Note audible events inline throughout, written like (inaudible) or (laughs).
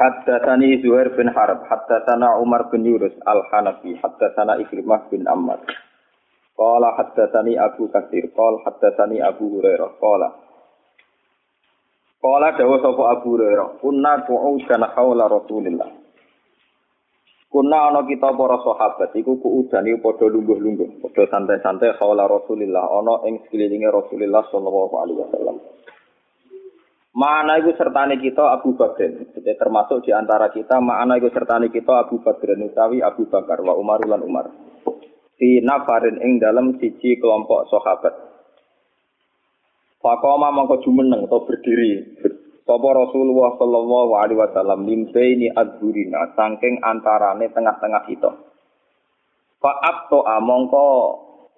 Haddatsani Zuhair bin Harb, haddatsana Umar bin Yunus Al-Hanafi, haddatsana Ikrimah bin Ammar. Qala haddatsani Abu Katsir, qala haddatsani Abu Hurairah, qala Qala dawa sapa Abu Hurairah, kunna qu'udan haula Rasulillah. Kunna ana kita para sahabat iku kuudan iku padha lungguh-lungguh, padha santai-santai haula Rasulillah ana ing sekelilinge Rasulillah sallallahu alaihi wasallam. Mana itu sertane kita Abu Bakar. Jadi termasuk di antara kita mana itu sertane kita Abu Bakar utawi Abu Bakar wa Umar lan Umar. Di nafarin ing dalam siji kelompok sahabat. Fakoma mongko jumeneng atau berdiri. Sapa Rasulullah sallallahu alaihi wasallam limbaini adzurina saking antarane tengah-tengah kita. Fa'ab to'a mongko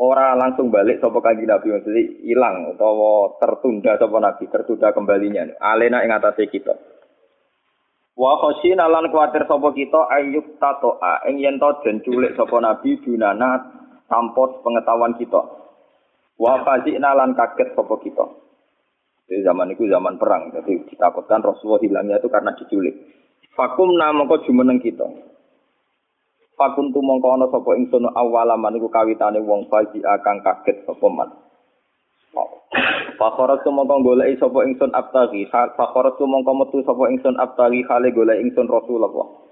ora langsung balik sapa kanjeng Nabi maksudnya hilang utawa tertunda sapa Nabi tertunda kembalinya. Alena ing atase kita. Wa khosina lan kuatir sapa kita ayyuk tatoa ing yen to den culik sapa Nabi dunana tanpa pengetahuan kita. Wa fazina lan kaget sapa kita. Di zaman itu zaman perang jadi ditakutkan Rasulullah hilangnya itu karena diculik. Fakum namangka jumeneng kita Fakun tu mongko ana sapa ingsun awalaman iku kawitane wong faji akan kaget sapa man. Fakhorat tu mongko golek sapa ingsun abtagi, fakhorat tu mongko metu sapa ingsun abtagi hale golek ingsun Rasulullah.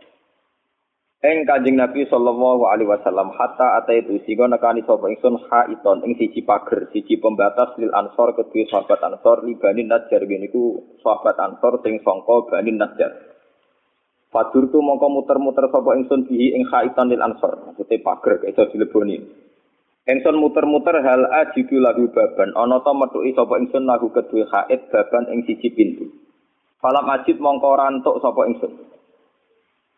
Eng Kanjeng Nabi sallallahu alaihi wasallam hatta ata itu sing nekani sapa ingsun haiton ing siji pager, siji pembatas lil ansor kedue sahabat ansor libani najar niku sahabat ansor sing sangka bani najar. Fadur tu mongko muter-muter sapa ingsun bihi ing khaitan lil ansor. Maksudnya pager iso dileboni. Ingsun muter-muter hal ajidu lagu baban. Ana ta metuki sapa ingsun lagu kedue haid baban ing siji pintu. Falam ajid mongko rantuk sapa ingsun.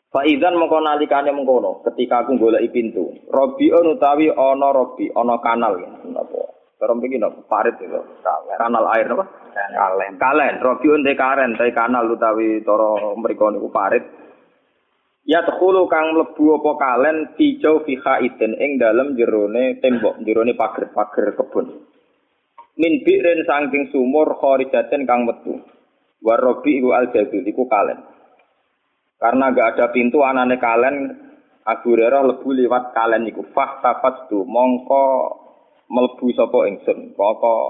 Faizan mongko nalikane mengkono ketika aku goleki pintu. Robi utawi ana robi, ana kanal ya. Napa? Cara mriki napa? Parit itu. Kanal air napa? Kalen. Kalen. Robi unte karen, te kanal utawi cara mriku niku parit. Ya tekulu kang mlebu apa kalen tijau fi khaidin ing dalem jerone tembok, jerone pager-pager kebun. Min bi'rin saking sumur kharijatin kang metu. Warobi iku al jadul iku kalen. Karena gak ada pintu anane kalen Abu Hurairah lebu liwat kalen iku fah tu mongko mlebu sapa ingsun. Pokok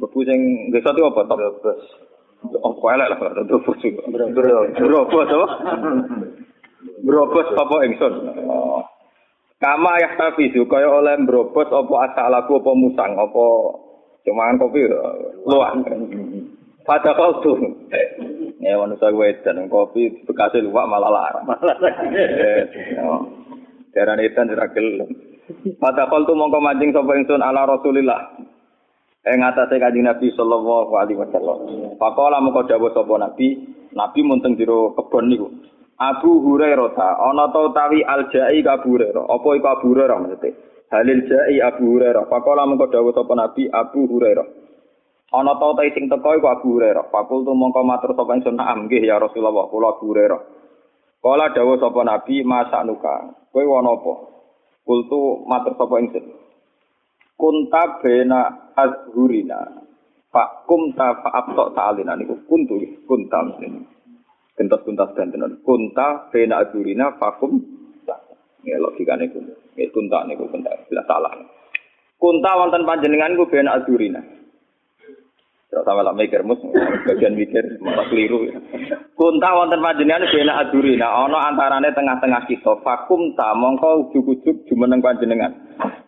mlebu sing desa itu apa? Brebes. Oh, kok elek lah. Brebes. Brebes apa? Brobos apa ingsun? Kama ya tapi kaya oleh brobos apa asalaku apa musang apa cuman kopi luan. Pada waktu ya manusia wedan kopi bekasnya luak malah larang. (laughs) Darah edan ora gelem. Pada waktu mongko mancing sapa ingsun ala Rasulillah. Ing atase Kanjeng Nabi sallallahu alaihi wasallam. Pakola mongko dawuh sapa Nabi, Nabi munteng jero kebon niku. Abu Hurairah ta ana ta utawi Al-Jai Abu Hurairah? Apa iku Abu Hurairah maksudnya? Halil Jai Abu Hurairah. Pakola mengko dawuh sapa Nabi Abu Hurairah. Ana ta utawi sing teko iku Abu Hurairah. Pakul tu mongko matur sapa ingsun na'am nggih ya Rasulullah kula Abu Hurairah. Kala dawuh sapa Nabi masak nuka kowe ana apa? Kultu matur sapa ingsun. Kunta bena azhurina. Pak kumta fa abtok ta'alina niku. Kuntu kunta mesti Gentos kuntas tenan. Kunta bena adurina fakum. Ya logikane ku. Ya kunta niku kunta. Bila salah. Kunta wonten panjenengan ku bena adurina. Terus sama lah mikir mus, bagian mikir malah keliru. Kunta wonten panjenengan bena adurina, ana antarane tengah-tengah kita. Fakum ta mongko ujug-ujug jumeneng panjenengan.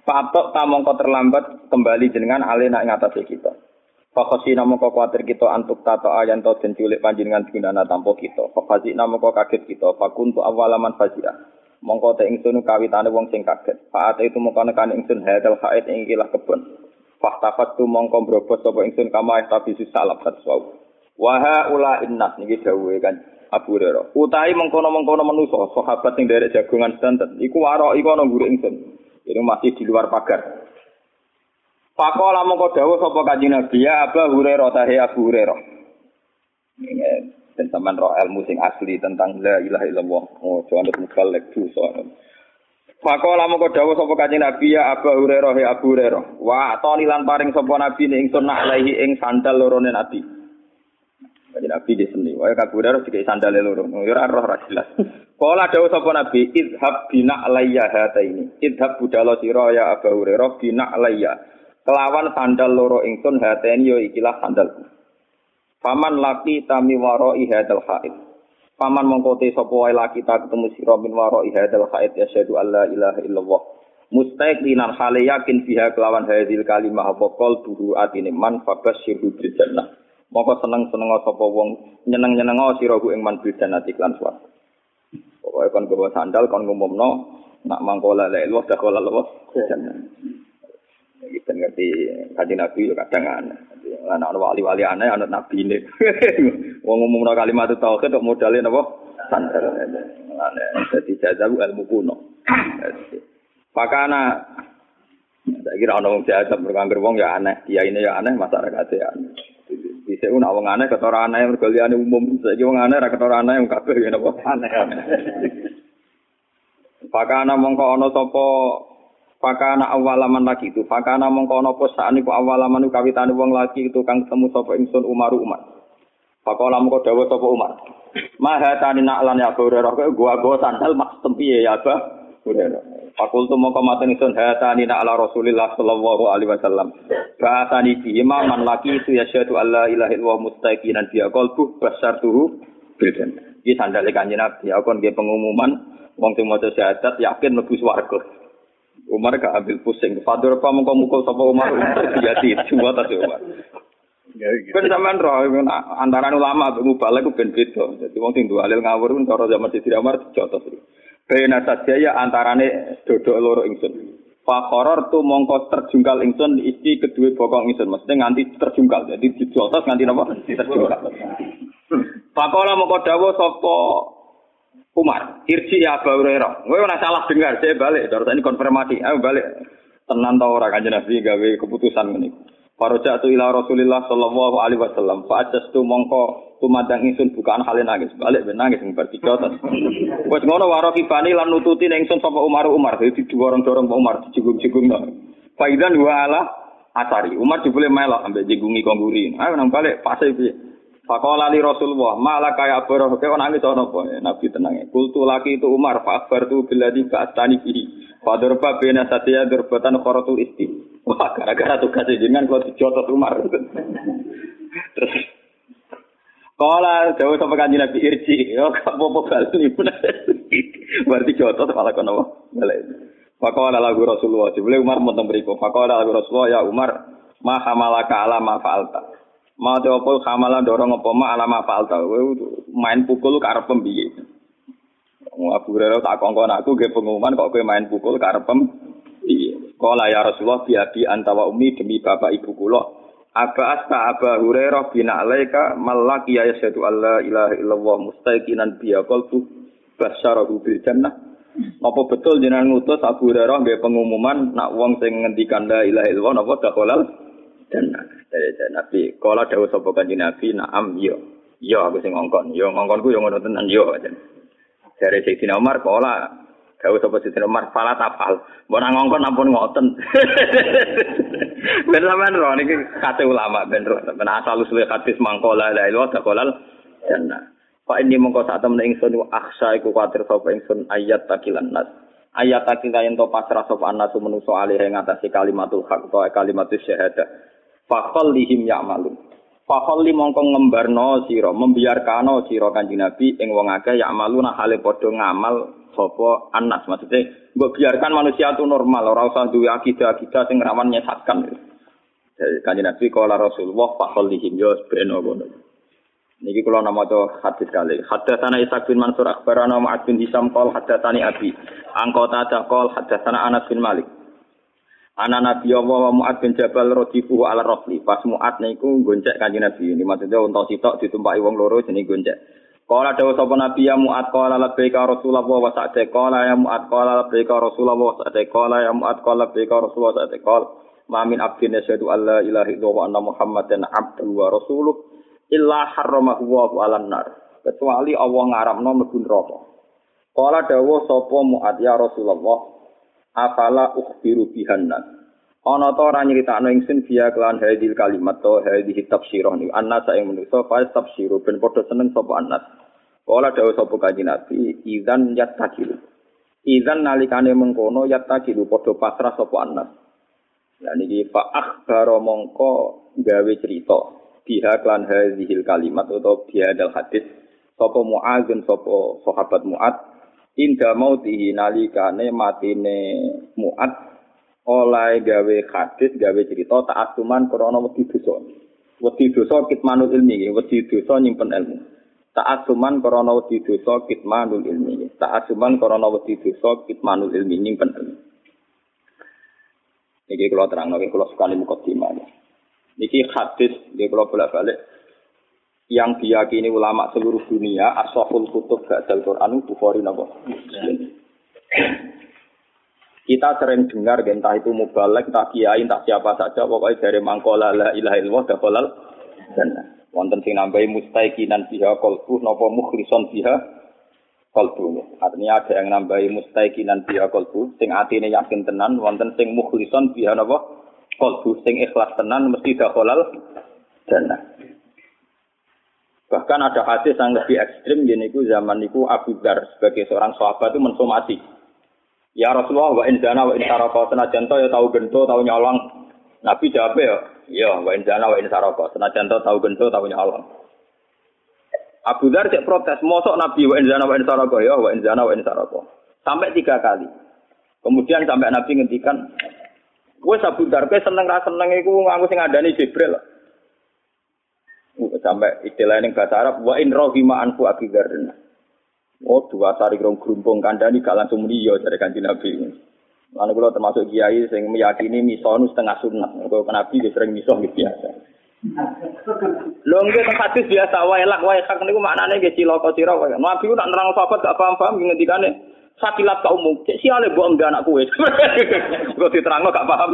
Fatok ta mongko terlambat kembali jenengan alena ing atase kita. Fakosi namo kok kuatir kita antuk tato ayan to den culik panjenengan gunana tanpa kita. Fakasi namo kok kaget kita. Fakuntu awalaman fasiah. Mongko te ingsun kawitane wong sing kaget. Faat itu mongko nekane ingsun hadal haid ing kilah kebon. Fahtafat tu mongko brobot sapa ingsun kama tapi salap satsau. Waha ula innas niki dawuhe kan Abu Hurairah. Utai mengkono-mengkono manusa, sahabat sing derek jagongan sedanten, iku waro iku ana guru ingsun. Ini masih di luar pagar. Pakola mongko dawuh sapa Kanjeng Nabi ya Abu Hurairah tahe Abu Hurairah. Ini dan sampean roh ilmu sing asli tentang la ilaha illallah. Oh, jangan ada mukallek dosa. Pakola mongko dawuh sapa Kanjeng Nabi ya Abu Hurairah ya Abu Hurairah. Wa toni lan paring sapa Nabi ning ingsun nak alaihi ing sandal lorone Nabi. Kanjeng Nabi di seni. Wae Abu Hurairah dikei sandal loro. Ya ora roh ra jelas. Kala dawuh sapa Nabi idhab bina alayya hataini. Idhab budalo sira ya Abu Hurairah bina alayya. Kelawan sandal loro ingsun hateni yo ikilah sandalku. Paman laki tami waro ihadal haid. Paman mongkote sapa wae laki tak ketemu sira min waro ihadal haid ya syahadu alla ilaha illallah. Mustaqlinan hale yakin fiha kelawan hadil kalimah apa qol buhu atine man fabasyirhu bil jannah. Moko seneng-seneng sapa wong nyeneng-nyeneng sira ku ing man bil jannah iklan swarga. Pokoke kon gowo sandal kon ngumumno nak mangkola la ilaha illallah jannah. Kita ngerti kaji nabi yo kadang aneh. Anak wali-wali aneh, anak nabi ini. (laughs) Wong ngomong kalimat tauhid kok modalnya apa? Aneh. Jadi jazabu ilmu kuno. Pakana saya kira orang jazab berkangger wong ya aneh. Dia ini ya aneh, masyarakat ya. Bisa pun wong aneh, ketora aneh, mergoliane umum. Saya wong aneh, ketora aneh, yang kabeh ya apa? Aneh. Pakana mongko ono sopo Fakana awalaman lagi itu, fakana mongko napa sakniku awalaman kawitane wong lagi itu kang ketemu sapa ingsun Umar Umar. Fakola mongko dawuh sapa Umar. Mahatani naklan ya Hurairah kok gua gua sandal mak tempiye ya Ba Hurairah. Fakultu mongko maten ingsun hatani nakla Rasulillah sallallahu alaihi wasallam. Bahasani bi man laki itu ya syahadu alla ilaha illallah mustaqinan dia qalbu basartuhu bil jannah. Iki sandale kanjeng Nabi, aku kon pengumuman wong sing maca yakin mlebu swarga. Umar gak ambil pusing. Fadur apa mengkau mukul sapa Umar terjadi cuma tas Umar. Ben sampean roh antara ulama mbek mubalek ku ben beda. Dadi wong sing duwe alil ngawur pun cara zaman Siti Umar dijotos. Bena saja ya antarane dodok loro ingsun. Fakhoror tu mongko terjungkal ingsun isi kedua bokong ingsun. Maksudnya nganti terjungkal. Jadi dijotos nganti napa? Terjungkal. Pakola mongko dawuh sapa Umar, irji ya Abu Hurairah. Kowe ora salah dengar, saya balik. Terus ini konfirmasi, ayo balik. Tenan ta ora kanjeng Nabi gawe keputusan ngene. Faroja tu ila Rasulillah sallallahu alaihi wasallam. Fa tu mongko tumadang ingsun bukaan hale nangis. Balik ben nangis ning bertiga tas. Ngono waro kibani lan nututi ingsun sapa Umar Umar. Dadi dorong-dorong Pak Umar dijigung-jigung. Faidan wa ala asari. Umar dibule melok ambek jigungi kongguri. Ayo nang balik fase piye? Fakola li Rasulullah, malah kaya aboroh, kaya nangis ono apa? Nabi tenang ya. Kultu laki itu Umar, fakbar tu bila di tani bihi. Fadurba bina satya durbatan khorotul isti. Wah, gara-gara tugas jenengan kalau dijotot Umar. (laughs) Terus Kala jauh sampai kanji Nabi Irji, yo apa balik (laughs) Berarti jotot malah kono balik. Fakola lagu Rasulullah, jebule Umar mau beriku. Fakola lagu Rasulullah, ya Umar, ma hamalaka ala ma fa'alta. Mau apa kamala dorong apa ma alama falta. Main pukul karep pembiye. Abu Hurairah tak kongkon aku ge pengumuman kok kowe main pukul karep piye. Kala ya Rasulullah biadi antawa umi demi bapak ibu kula. Aba asta Aba Hurairah bina alaika malaki ya yashhadu alla ilaha illallah mustaqinan biya qalbu basyarahu bil jannah. Apa betul jenengan ngutus Abu Hurairah nggih pengumuman nak wong sing ngendikan la ilaha illallah napa dakhalal jannah. dari Nabi. Kalau ada sapa kanjeng Nabi, naam yo. Yo aku sing ngongkon. Yo ngongkonku yo ngono tenan yo. Dari Sayyidina Umar kala Kau sapa Umar salah tapal. Mbok nang ngongkon ampun ngoten. Ben sampean ro niki kate ulama ben ro. Ben asal usul hadis mangkola la ilaha illallah jannah. Pak ini mongko sak temen ingsun akhsa iku kuwatir sapa ingsun ayat takilan nas. Ayat takilan ento pasrah sapa anas menusa alih ing atase kalimatul haq utawa kalimatus syahadah. Fakol lihim ya'malun. Fakol li mongkong ngembarno siro, membiarkano siro kanji nabi, ing wong akeh ya'maluna hale podo ngamal sopo anas. Maksudnya, mbok biarkan manusia itu normal, ora usah duwe akidah-akidah sing rawan nyesatkan. Kanji nabi kala Rasulullah fakol lihim yo beno gono. Niki kula nama to hadis kali. Hadatsana Ishaq bin Mansur akhbarana Mu'ad bin Hisam qol hadatsani Abi. Angkota qol hadatsana Anas bin Malik. Ana Nabi Allah wa Mu'ad bin Jabal rodifu ala rofli. Pas Mu'ad niku goncek kanjeng Nabi. Ini maksudnya untuk sitok ditumpaki wong loro jenenge goncek. Kala dawuh sapa Nabi ya Mu'ad qala labbaika Rasulullah wa sa'ate qala ya Mu'ad qala labbaika Rasulullah wa sa'ate qala ya Mu'ad qala labbaika Rasulullah wa sa'ate qala ma min abdin yashhadu an la ilaha illallah wa anna Muhammadan abduhu wa rasuluh illa harramahu wa 'alan nar kecuali Allah ngaramno mlebu neraka. Kala dawuh sapa Mu'ad ya Rasulullah afala ukhbiru bihan nas ana ta ora nyritakno ingsun biya kelan hadil kalimat to hadil tafsirah ni annas ing manusa fa tafsiru ben padha seneng sapa annas Kala dawuh sapa kanjeng Nabi, idzan yattakilu. Idzan nalikane mengkono yattakilu padha pasrah sapa anas. Lah niki fa akhbara mongko gawe cerita biha klan hadhil kalimat atau biha hadis sapa Muazin sapa sahabat Muad inda mautihi nalikane matine Muad oleh gawe hadis gawe cerita taatuman krana wedi dosa. Wedi dosa kitmanul ilmi, wedi dosa nyimpen ilmu. Ta'asuman krana wedi dosa kitmanul ilmi. Ta'asuman krana wedi dosa kitmanul ilmi nyimpen ilmu. Niki kula terangno kula sekali mukadimah. Niki hadis niki kula bolak-balik yang diyakini ulama seluruh dunia asoful kutub ba'dal Quran Bukhari napa kita sering dengar entah itu mubalek, entah kiai, entah siapa saja pokoknya dari mangkola la ilaha illallah dakhalal jannah. wonten sing nambahi mustaiqinan biha qalbu napa mukhlison biha qalbu. Artinya ada yang nambahi mustaiqinan biha qalbu sing atine yakin tenan, wonten sing mukhlison biha napa qalbu sing ikhlas tenan mesti dakhalal jannah. Bahkan ada hadis yang lebih ekstrim gini ku zaman niku Abu Dar sebagai seorang sahabat itu mensomasi. Ya Rasulullah wa in wa in saraka senajan ya tahu gento tahu nyolong. Nabi jawab ya, Iya, wa in jana wa in saraka. Senajan tau gento tau nyolong. Abu Dar cek protes, mosok Nabi wa in jana wa in saraka ya, wa in jana wa in saraka. Sampai tiga kali. Kemudian sampai Nabi ngendikan, wes Abu Dar seneng ra seneng iku nganggo sing ngandani Jibril. Sampai istilah ini bahasa Arab, wa in rohima anfu Abu Dar. Oh, dua sari gerung gerumpung kandani gak langsung muni yo dari kanji Nabi. Lalu kalau termasuk kiai yang meyakini misonu setengah sunnah. Kalau nabi dia sering misoh gitu biasa. Lho nggih teng hadis biasa wae lak wae hak niku maknane nggih cilaka sira wae. Nabi ku nak nerang sahabat gak paham-paham ngendikane sakilat ka umum. Cek siale mbok mbek anak kowe. Kok diterangno gak paham.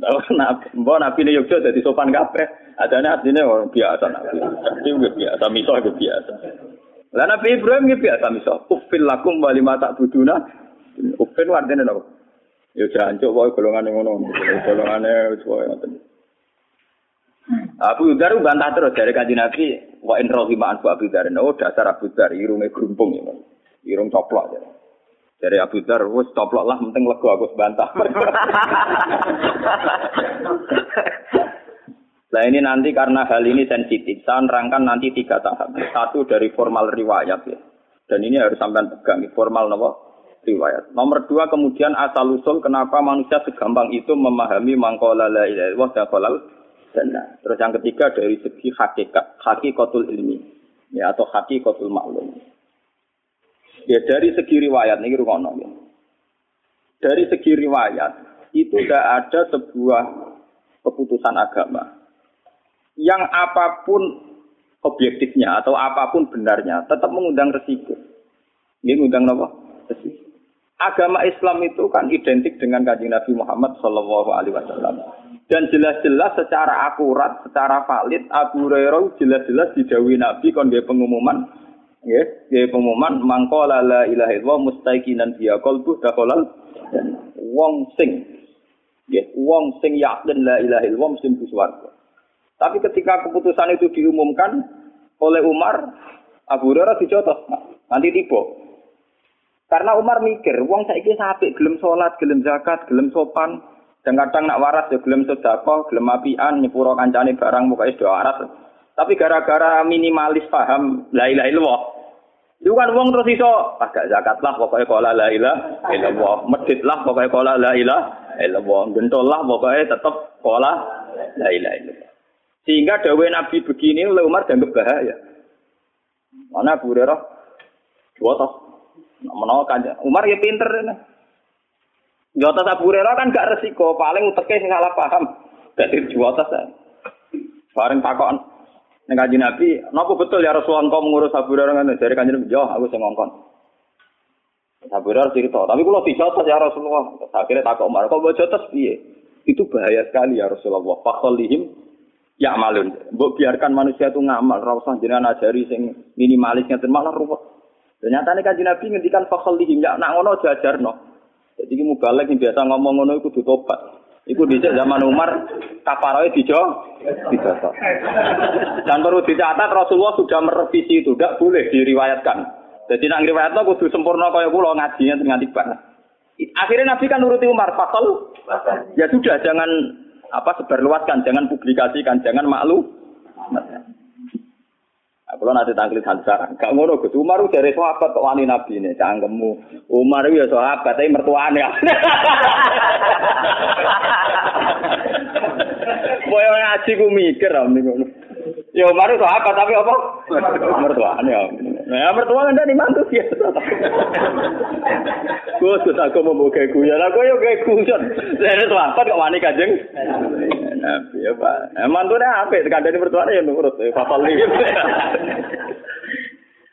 Mbok nabi ne Yogyo dadi sopan kabeh. Adane artine orang biasa nabi. Tapi biasa misoh biasa. Lah Nabi Ibrahim iki biasa miso. Ufil lakum wa lima ta'buduna. Ufil artine napa? Ya jancuk wae golongan ngono. Golongane wis wae ngoten. Abu Dar bantah terus dari kaji Nabi wa in rahima an Abu Dar. Oh dasar Abu Dar irunge grumpung ya. Irung coplok ya. Dari Abu Dar, wes coplok lah, penting lego aku bantah. Nah (laughs) ini nanti karena hal ini sensitif, saya nerangkan nanti tiga tahap. Satu dari formal riwayat ya. Dan ini harus sampai pegang, formal nopo riwayat. Nomor dua kemudian asal usul kenapa manusia segampang itu memahami mangkola la ilaha illallah Terus yang ketiga dari segi hakikat, hakikatul ilmi. Ya, atau hakikatul maklum. Ya dari segi riwayat, ini rukono ya. Dari segi riwayat, itu tidak ada sebuah keputusan agama yang apa pun objektifnya atau apa pun benarnya tetap mengundang resiko. Ini mengundang apa? Resiko. Agama Islam itu kan identik dengan kajian Nabi Muhammad Shallallahu Alaihi Wasallam dan jelas-jelas secara akurat, secara valid Abu Hurairah jelas-jelas didawi Nabi kon pengumuman, ya, dia pengumuman mangkola la ilaha illallah mustaiqinan dia qalbu dakhalal wong sing ya, wong sing yakin la ilaha illallah mesti swarga. Tapi ketika keputusan itu diumumkan oleh Umar, Abu Hurairah dijotos. Nanti tiba. Karena Umar mikir, wong saiki sampai gelem sholat, gelem zakat, gelem sopan, dan kadang nak waras ya gelem sedekah, gelem apian, nyepuro kancane barang muka itu waras. Tapi gara-gara minimalis paham la ilaha illallah. Itu kan wong terus iso agak zakat lah pokoknya kola la ilaha illallah. Medit lah pokoknya kola la ilaha illallah. Gentol lah pokoknya tetap kola la ilaha illallah. Sehingga dawe Nabi begini oleh Umar dianggap bahaya. Mana Hurairah? Jotos. Menawa kan Umar ya pinter ini. Jotos Abu Hurairah kan gak resiko, paling uteke sing salah paham. Dadi jotos. Bareng takon. Ning kanjeng Nabi, napa betul ya Rasulullah engkau mengurus Abu Hurairah ngene? Dari kanjeng Nabi, "Yo, aku sing ngongkon." Abu Hurairah cerita, tapi kalau dijotos ya Rasulullah. Akhirnya takut Umar, kok mau jotos piye? Itu bahaya sekali ya Rasulullah. Fakholihim ya malun. Mbok biarkan manusia itu ngamal, ora usah jenengan ajari sing minimalis ngeten malah ruwet. Ternyata nih kanjeng Nabi ngendikan fakholihim ya nak ngono jajarno. Jadi ki mubalek sing biasa ngomong ngono kudu tobat. Iku dhisik zaman Umar kafaroe dijo dijotos. Dan perlu dicatat Rasulullah sudah merevisi itu, tidak boleh diriwayatkan. Jadi nak ngriwayatno kudu sempurna kaya kula ngajinya nganti bar. Akhirnya Nabi kan nuruti Umar, fakol. Ya sudah, jangan apa sebarluaskan, jangan publikasikan, jangan maklu. Kalau nanti tangklis hansar, gak ngono Gus Umar dari sahabat kok wani Nabi ini, cangkemmu. Umar ya sahabat, tapi mertuane. (laughs) Boyo ngaji ku mikir om niku. Ya Umar itu apa tapi apa? Mertuane om. Nah, mertua kan dari mantu ya. Gus, Gus aku mau buka guyon, aku yo gawe guyon. Saya sahabat kok wani kajeng. Nabi ya Pak. Nah, mantune apik, kandhane mertuane ya nurut. Fafal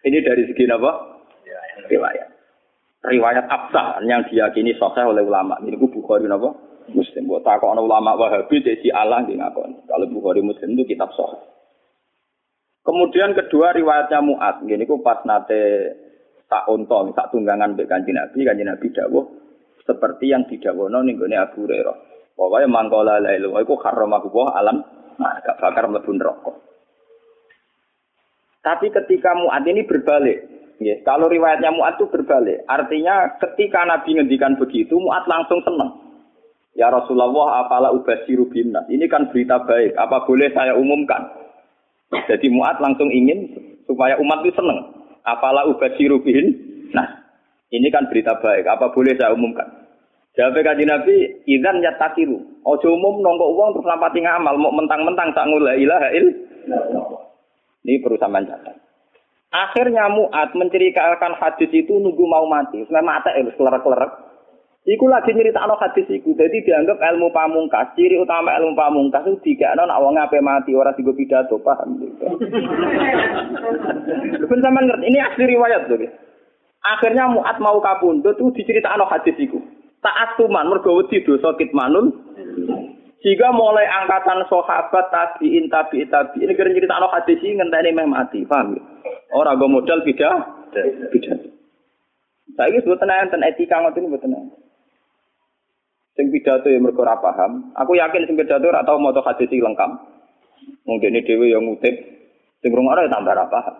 Ini dari segi apa? Riwayat. Riwayat absah yang diyakini sahih oleh ulama. Ini ku Bukhari napa? Muslim. Buat ana ulama Wahabi dadi Allah nggih ngakon. Kalau Bukhari Muslim itu kitab sahih. Kemudian kedua riwayatnya Mu'ad. Gini ku pas nate tak ontol, tak tunggangan be kanji Nabi, kanji Nabi dawuh seperti yang didawuhno ning gone Abu Hurairah. Pokoknya mangkola la ilaha iku haramahu alam nah gak bakar mlebu neraka. Tapi ketika Mu'ad ini berbalik, ya, kalau riwayatnya Mu'ad itu berbalik, artinya ketika Nabi ngendikan begitu, Mu'ad langsung senang. Ya Rasulullah, apalah ubasiru binas. Ini kan berita baik. Apa boleh saya umumkan? Jadi Mu'ad langsung ingin supaya umat itu senang. Apalah ubasiru bihin. Nah, ini kan berita baik. Apa boleh saya umumkan? Jawab kaji Nabi, izan ya takiru. Ojo umum nongko uang terus lampati ngamal. Mau mentang-mentang tak ngula ilaha il. Ini perusahaan catat. Akhirnya Mu'ad menceritakan hadis itu nunggu mau mati. Sebenarnya mata itu kelerak-kelerak. Iku lagi nyerita hadis iku. Jadi dianggap ilmu pamungkas. Ciri utama ilmu pamungkas itu tiga non awang ngapain mati orang tiga pidato paham. Bukan sama ngerti. Ini asli riwayat tuh. Akhirnya Muat mau kabundut tuh diceritakan hadis iku. Taat tuman mergo wedi dosa kitmanun. Jika mulai angkatan sahabat tabiin tabi ini kira cerita hadis ini ngenteni meh mati, paham ya? Orang gue modal beda. Saya ini sebut enten etika ngoten ini tenang. Sing pidato ya mergo ora paham. Aku yakin sing pidato ora tau maca hadis lengkap. Mungkin ini dhewe yang ngutip. Sing rungokno ya tambah ora paham.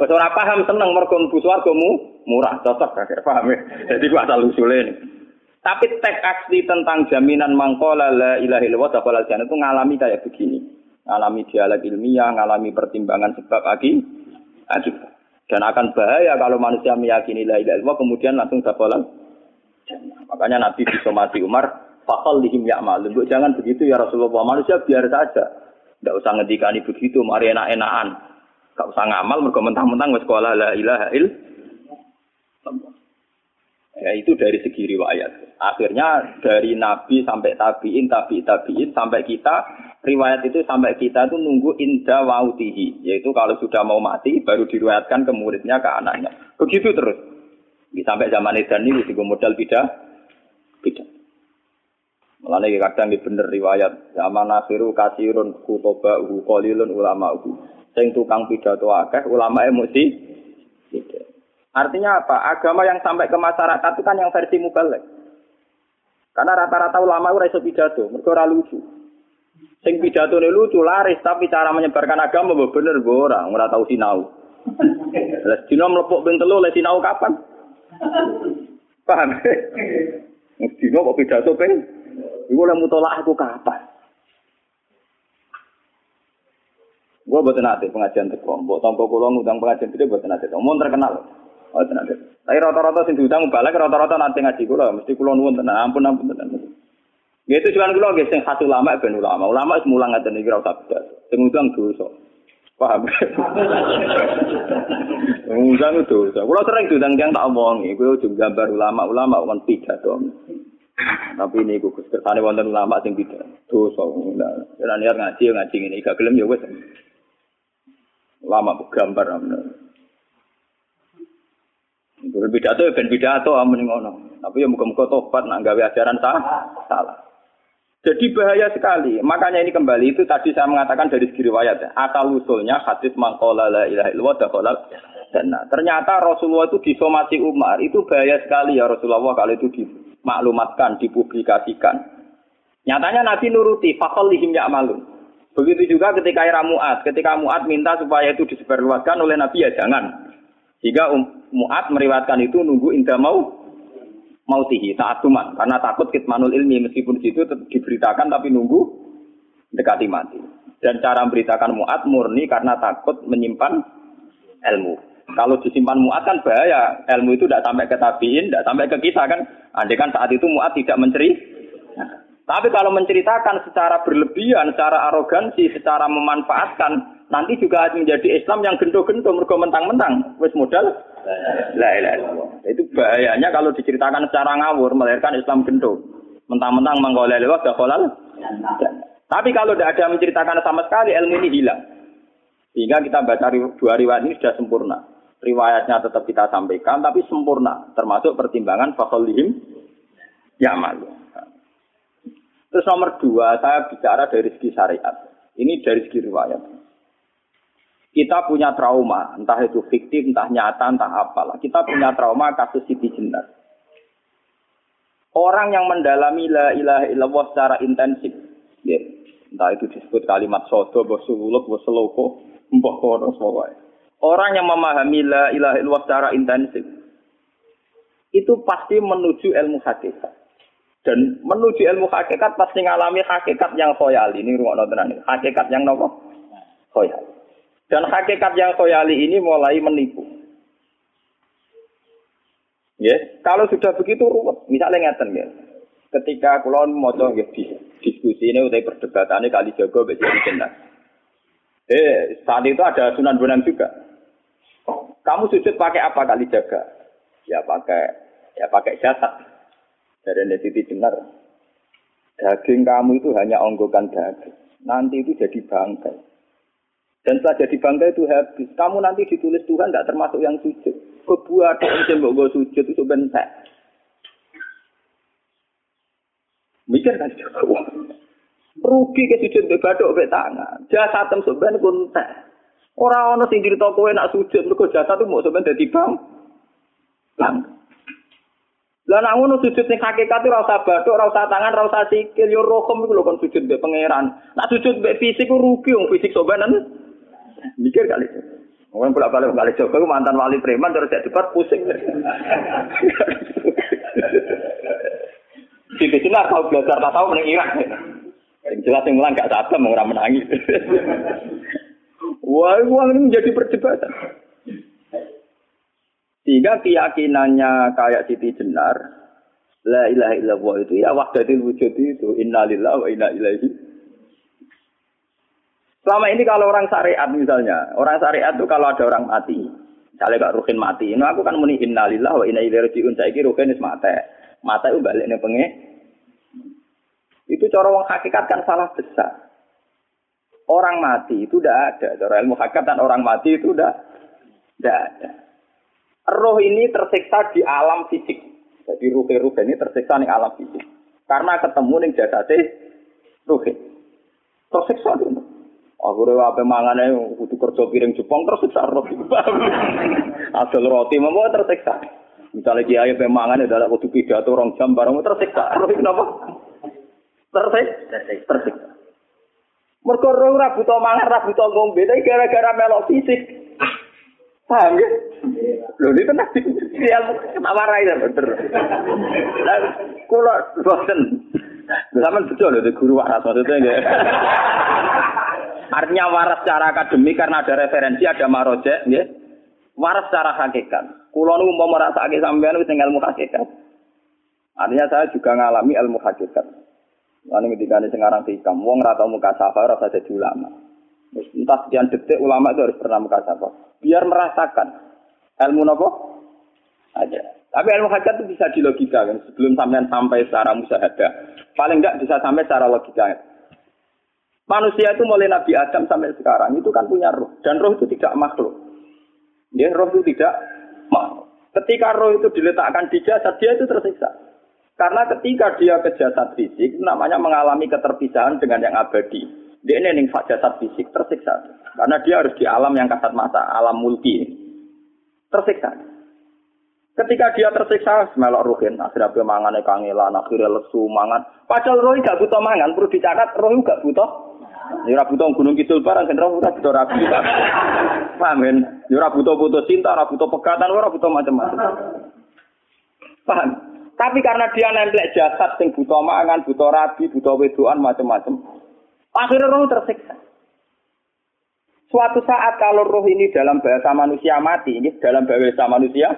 Wis ora paham seneng mergo mlebu swargamu murah cocok gak paham ya. (laughs) Jadi ku asal usule Tapi teks asli tentang jaminan mangkola la ilaha illallah dakhala itu ngalami kayak begini. Ngalami dialog ilmiah, ngalami pertimbangan sebab lagi akibat. Dan akan bahaya kalau manusia meyakini la ilaha illallah kemudian langsung dakhala Makanya Nabi disomasi Umar, fakal lihim ya malum. Jangan begitu ya Rasulullah. Manusia biar saja. Tidak usah ngedikani begitu, mari enak-enakan. Gak usah ngamal, mereka mentang-mentang sekolah la ilaha il. Ya itu dari segi riwayat. Akhirnya dari Nabi sampai tabiin, tabi tabiin sampai kita riwayat itu sampai kita itu nunggu inda wautihi. Yaitu kalau sudah mau mati baru diriwayatkan ke muridnya ke anaknya. Begitu terus. Sampai zaman Edan ini juga modal beda. Beda. Mulanya kadang ini bener riwayat. Zaman akhiru kasirun kutoba uhu kolilun ulama uhu. Sing tukang pidato akeh ulama emosi. Beda. Artinya apa? Agama yang sampai ke masyarakat itu kan yang versi mubalek. Karena rata-rata ulama itu raiso pidato, mereka ora lucu. Sing pidato ini lucu, laris, tapi cara menyebarkan agama bener orang, ora tahu sinau. Les dino mlepuk ben telu, les sinau kapan? (laughs) Paham? Dino kok pidato peng? Iku oleh mutolak aku kapan? Gue buat nanti pengajian teko, buat tompo kulo ngundang pengajian gede buat nanti. Mau terkenal, oh nanti. Tapi rata-rata sing diundang balik rata-rata nanti ngaji kulo, mesti kulo nuwun tenan, ampun ampun tenan. Gitu cuman kulo sing khas ulama ben ulama, ulama iki ora usah bedas. Sing ngundang dosa. Paham? Ngundang itu. Kalau sering diundang yang tak omong, gue juga gambar ulama-ulama kan pidato. Tapi ini gue ke sana wonten ulama sing tidak dosa. Nah, niat ngaji ngaji ini gak gelem ya wes. Lama gambar amun. Berpidato ya ben pidato amun ngono. Tapi ya muga-muga tobat nak gawe ajaran salah. Salah. Jadi bahaya sekali. Makanya ini kembali itu tadi saya mengatakan dari segi riwayat ya. Asal usulnya hadis mangkola la ilaha illallah. Ternyata Rasulullah itu disomasi Umar. Itu bahaya sekali ya Rasulullah kalau itu dimaklumatkan, dipublikasikan. Nyatanya Nabi nuruti, fakol lihim malum. Begitu juga ketika era Mu'ad. Ketika Mu'ad minta supaya itu disebarluaskan oleh Nabi ya jangan. Um, Mu'ad meriwatkan itu nunggu indah mau mautihi saat tuman. Karena takut kitmanul ilmi meskipun situ diberitakan tapi nunggu dekati mati. Dan cara memberitakan muat murni karena takut menyimpan ilmu. Kalau disimpan muat kan bahaya. Ilmu itu tidak sampai ke tabiin tidak sampai ke kita kan? Andai kan saat itu muat tidak menceri. Nah, tapi kalau menceritakan secara berlebihan, secara arogansi, secara memanfaatkan, nanti juga menjadi Islam yang gento-gento, mergo mentang-mentang, wis modal La ilaha illallah. Itu bahayanya kalau diceritakan secara ngawur melahirkan Islam gendut. Mentang-mentang mengkolel lewat kolal. Tapi kalau tidak ada menceritakan sama sekali ilmu ini hilang. Sehingga kita baca dua riwayat ini sudah sempurna. Riwayatnya tetap kita sampaikan, tapi sempurna. Termasuk pertimbangan fakolihim ya malu. Terus nomor dua, saya bicara dari segi syariat. Ini dari segi riwayat. Kita punya trauma, entah itu fiktif, entah nyata, entah apalah. Kita punya trauma kasus Siti Jenar. Orang yang mendalami la ilaha illallah secara intensif, ya, entah itu disebut kalimat sodo, bosuluk, bosuloko, mbah pokoknya. Orang yang memahami la ilaha illallah secara intensif, itu pasti menuju ilmu hakikat. Dan menuju ilmu hakikat pasti ngalami hakikat yang khoyali. Ini rumah nonton Hakikat yang nopo? Khoyali. Dan hakikat yang koyali ini mulai menipu. Ya, kalau sudah begitu ruwet, misalnya ngeten ya. Ketika kulon mau ya, diskusi ini udah perdebatan ini kali jago besok jenak. Eh, saat itu ada sunan bonang juga. Kamu sujud pakai apa kali jaga? Ya pakai ya pakai jasad. Dari Nesiti benar. Daging kamu itu hanya onggokan daging. Nanti itu jadi bangkai. Dan setelah jadi bangga itu habis. Kamu nanti ditulis Tuhan tidak termasuk yang sujud. Kebuat yang gue sujud itu bentek. Mikir kan juga. Rugi ke sujud ke badok ke tangan. Jasa tem sebenarnya kuntek. Orang orang sing cerita kowe nak sujud mergo jasa tuh mau sebenarnya dadi bang. Bang. Lah nak ngono sujud ning hakikat ora usah bathuk, ora tangan, ora usah sikil, yo rokem iku lho sujud mbek pangeran. Nak sujud mbek fisik rugi wong fisik sobanan. Mikir kali. Orang pulak balik kali Joko mantan wali preman terus jadi debat pusing. Siti Sinar tahu belajar tak tahu menang Irak. Yang jelas yang mulang gak sabar mau orang menangis. (laughs) Wah, uang ini menjadi perdebatan. Sehingga keyakinannya kayak Siti Jenar, La ilaha illallah itu ya wahdatil wujud itu innalillahi wa inna ilaihi Selama ini kalau orang syariat misalnya, orang syariat itu kalau ada orang mati, misalnya Kak Rukin mati, ini aku kan muni innalillah wa inna ilaihi rajiun. Saiki Rukin wis mati. Mata itu balik nih penge. Itu cara wong hakikat kan salah besar. Orang mati itu udah ada. Cara ilmu hakikat dan orang mati itu udah udah ada. Roh ini tersiksa di alam fisik. Jadi ruh-ruh ini tersiksa di alam fisik. Karena ketemu ning jasate ruh. Tersiksa dulu. Akhirnya apa mangane kudu kerja piring Jepang tersiksa roti. (laughs) Asal roti mau tersiksa. Misalnya kiai pemangan adalah kudu pidato orang jam barang tersiksa. Roti kenapa? Tersiksa. Tersiksa. Mergo ora buta mangan, ora buta ngombe, gara-gara melok fisik. Paham ya? Lho ini tenang dia ketawarai ya bener. Lah kula boten. Sampeyan betul lho guru waras maksudnya nggih. Artinya waras secara akademik karena ada referensi, ada marojek, ya. Waras secara hakikat. Kulo nu mau merasa hakikat sampean wis ilmu hakikat. Artinya saya juga ngalami ilmu hakikat. Lalu ketika ini sekarang hikam, wong rata muka safa rasa jadi ulama. Entah sekian detik ulama itu harus pernah muka safa. Biar merasakan ilmu nopo aja. Tapi ilmu hakikat itu bisa dilogika kan. Sebelum sampean sampai secara musahadah. Paling enggak bisa sampai secara logika. Manusia itu mulai Nabi Adam sampai sekarang itu kan punya roh dan roh itu tidak makhluk. Ya, roh itu tidak makhluk. Ketika roh itu diletakkan di jasad dia itu tersiksa. Karena ketika dia ke jasad fisik namanya mengalami keterpisahan dengan yang abadi. Dia ini ning jasad fisik tersiksa. Karena dia harus di alam yang kasat mata, alam mulki. Tersiksa. Ketika dia tersiksa, melok ruhin, akhirnya dia mangan kangelan, akhirnya lesu mangan. Padahal roh gak butuh mangan, perlu dicatat roh gak butuh Ya ora butuh gunung kidul barang kan ora butuh rapi. Paham kan? Ya ora butuh putus cinta, ora butuh pegatan, ora butuh macam-macam. Paham? Tapi karena dia nempel jasad sing butuh mangan, butuh rabi, butuh wedoan macam-macam. Akhirnya roh tersiksa. Suatu saat kalau roh ini dalam bahasa manusia mati, ini dalam bahasa manusia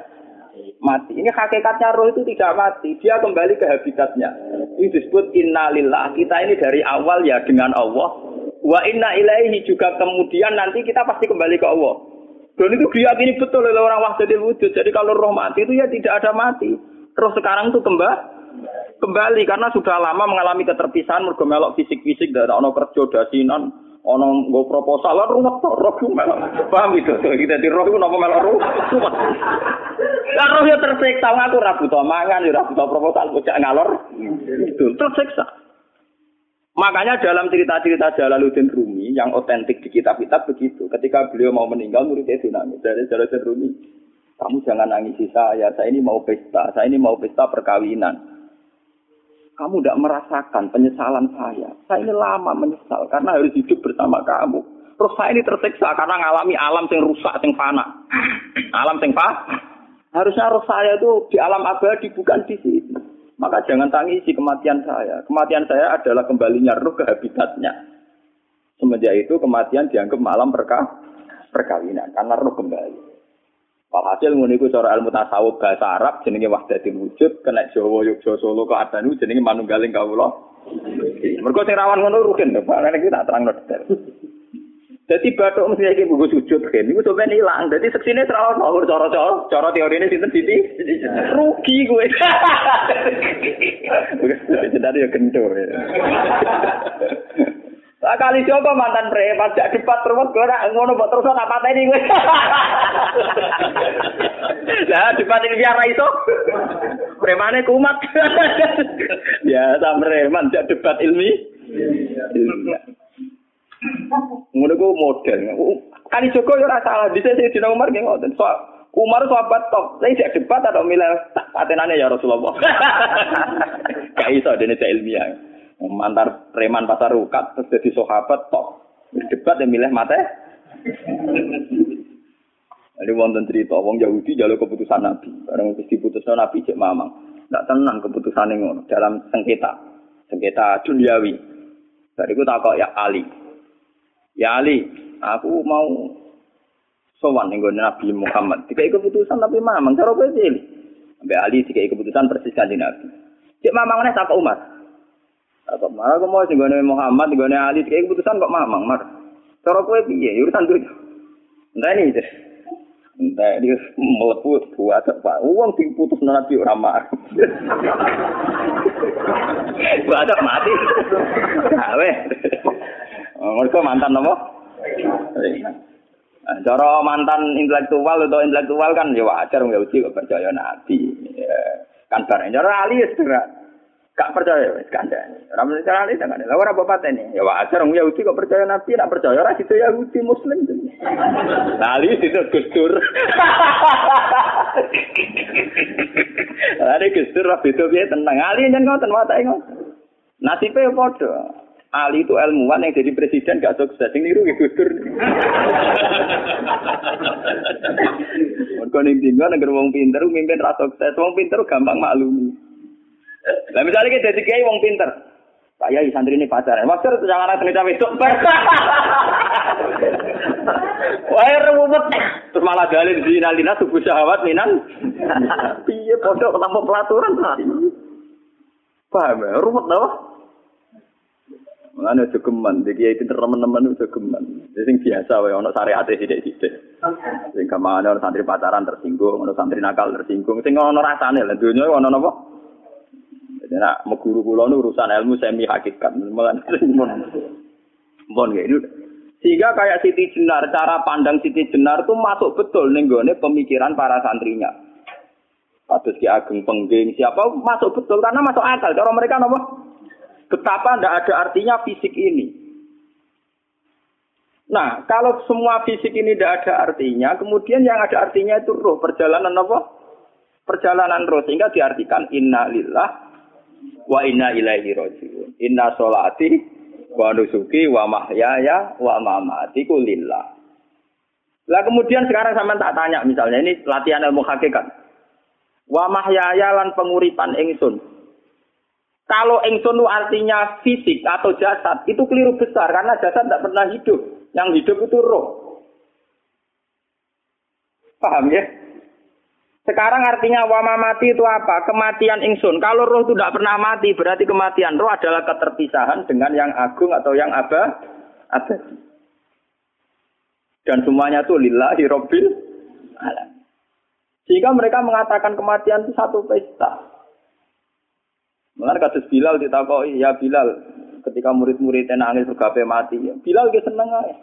mati. Ini hakikatnya roh itu tidak mati, dia kembali ke habitatnya. Ini disebut innalillah. Kita ini dari awal ya dengan Allah, Wa inna ilaihi juga kemudian nanti kita pasti kembali ke Allah. Dan itu diyakini betul oleh orang wahdatil wujud. Jadi kalau roh mati itu ya tidak ada mati. Roh sekarang itu kembali kembali. Karena sudah lama mengalami keterpisahan mergo melok fisik-fisik dari ono kerja dasinan ono nggo proposal lan ruwet to roh melok. Paham itu kita di roh itu napa melok roh lah roh ya tersiksa ngaku ra butuh mangan ya ra butuh proposal bocah ngalor? Itu tersiksa Makanya dalam cerita-cerita Jalaluddin Rumi yang otentik di kitab-kitab begitu. Ketika beliau mau meninggal, muridnya nangis Dari Jalaluddin Rumi, kamu jangan nangisi saya, saya ini mau pesta, saya ini mau pesta perkawinan. Kamu tidak merasakan penyesalan saya. Saya ini lama menyesal karena harus hidup bersama kamu. Terus saya ini tersiksa karena mengalami alam yang rusak, yang fana. Alam yang fana. Harusnya roh saya itu di alam abadi, bukan di sini. Maka jangan tangisi kematian saya. Kematian saya adalah kembalinya roh ke habitatnya. Semenjak itu kematian dianggap malam perkah perkawinan karena roh kembali. Walhasil ngono iku cara ilmu tasawuf bahasa Arab jenenge wahdatul wujud kena Jawa Yogyakarta Solo ke Adanu jenenge manunggaling kawula. Mergo sing rawan ngono rugen. Nek kita terangno detail. Jadi batuk mesti iki buku sujud kan, itu sampai hilang. Jadi seksine cara cara cara teori ini sinten siti rugi gue. Jadi ya kento. Lah kali coba mantan preman jak debat terus gue nak ngono mbok terus apa tadi gue. Lah debat ini biar iso. Premane kumat. ya sama preman jak debat ilmi. Ngono ku model. Kali Joko yo ora salah. Bisa sih Dina Umar nggih ngoten. So, Umar sahabat top. Saya tidak debat atau milih patenane ya Rasulullah. (laughs) Gak iso dene cek ilmiah. Mantar preman pasar rukat terus jadi sahabat top. Debat yang milih mate. (laughs) Ini wonten cerita, wong Yahudi jalur keputusan Nabi. Barang mesti diputuskan Nabi cek mamang. Tidak tenang keputusan ngono dalam sengketa, sengketa duniawi. Dari itu tak kok ya Ali. Ya Ali, aku mau sowan ning Nabi Muhammad. Tiga keputusan tapi mamang cara kowe pilih. Sampai Ali tiga keputusan persis kan Nabi. Cek mamang nih tak Umar. Tak Umar aku mau sing Muhammad, ning Ali tiga keputusan kok mamang, Mar. Cara kowe piye? Urusan duit. Entah ini. Entah dia melepuh buat apa? Uang diputus nabi orang mar. (laughs) Buat mati. (laughs) Awe. Oh, mereka mantan apa? Nah, cara mantan intelektual atau intelektual kan ya wajar nggak uji kok percaya nabi. Ya, kan bareng cara ali ya gak percaya wis kandhane. Ora mesti cara ali jangan. Lah ora bapak ini. Ya wajar wong Yahudi kok percaya nabi, nak percaya ora itu Yahudi muslim. Nah, ali itu gusur. Ali gusur ra beda piye tenang. Ali nyen ngoten watake ngoten. Nasibe padha. Ali itu ilmuwan yang jadi presiden gak sukses. Ini niru Gus Dur. Mergo ning dinggo negara wong pinter mimpin ra sukses. Wong pinter gampang maklumi. Lah misalnya kita jadi kiai wong pinter. Pak Yai santri ini pacaran. Maksud itu jangan anak cerita itu. Wah, ruwet. Terus malah dalil di nalina subuh syahwat minan. Piye pondok ketemu pelaturan. Paham ya? Ruwet tau? Mengenai jogeman, jadi itu teman-teman itu jogeman. Jadi yang biasa, wae ono syariat tidak tidak. Sing ke mana ono santri pacaran tersinggung, ono santri nakal tersinggung. Sing ono rasane lah, dunia ono apa? Jadi nak guru kulo urusan ilmu semi hakikat. Bon ya, ini sehingga kayak Siti Jenar, cara pandang Siti Jenar itu masuk betul nih pemikiran para santrinya. Kados Ki Ageng Pengging, siapa masuk betul karena masuk akal. Cara mereka apa? Betapa tidak ada artinya fisik ini. Nah, kalau semua fisik ini tidak ada artinya, kemudian yang ada artinya itu roh, perjalanan apa? Perjalanan roh, sehingga diartikan inna lillah wa inna ilaihi rojiun. Inna sholati wa nusuki wa mahyaya wa mamati lillah. Lah kemudian sekarang sama tak tanya misalnya ini latihan ilmu hakikat. Wa mahyaya lan penguripan ingsun. Kalau itu artinya fisik atau jasad, itu keliru besar karena jasad tidak pernah hidup. Yang hidup itu roh. Paham ya? Sekarang artinya wama mati itu apa? Kematian ingsun. Kalau roh itu tidak pernah mati, berarti kematian roh adalah keterpisahan dengan yang agung atau yang abah abadi. Dan semuanya itu lillahi robbil alam. Sehingga mereka mengatakan kematian itu satu pesta. Mengenai kasus Bilal ditakoi, ya Bilal, ketika murid-muridnya nangis bergape mati, ya Bilal dia seneng aja.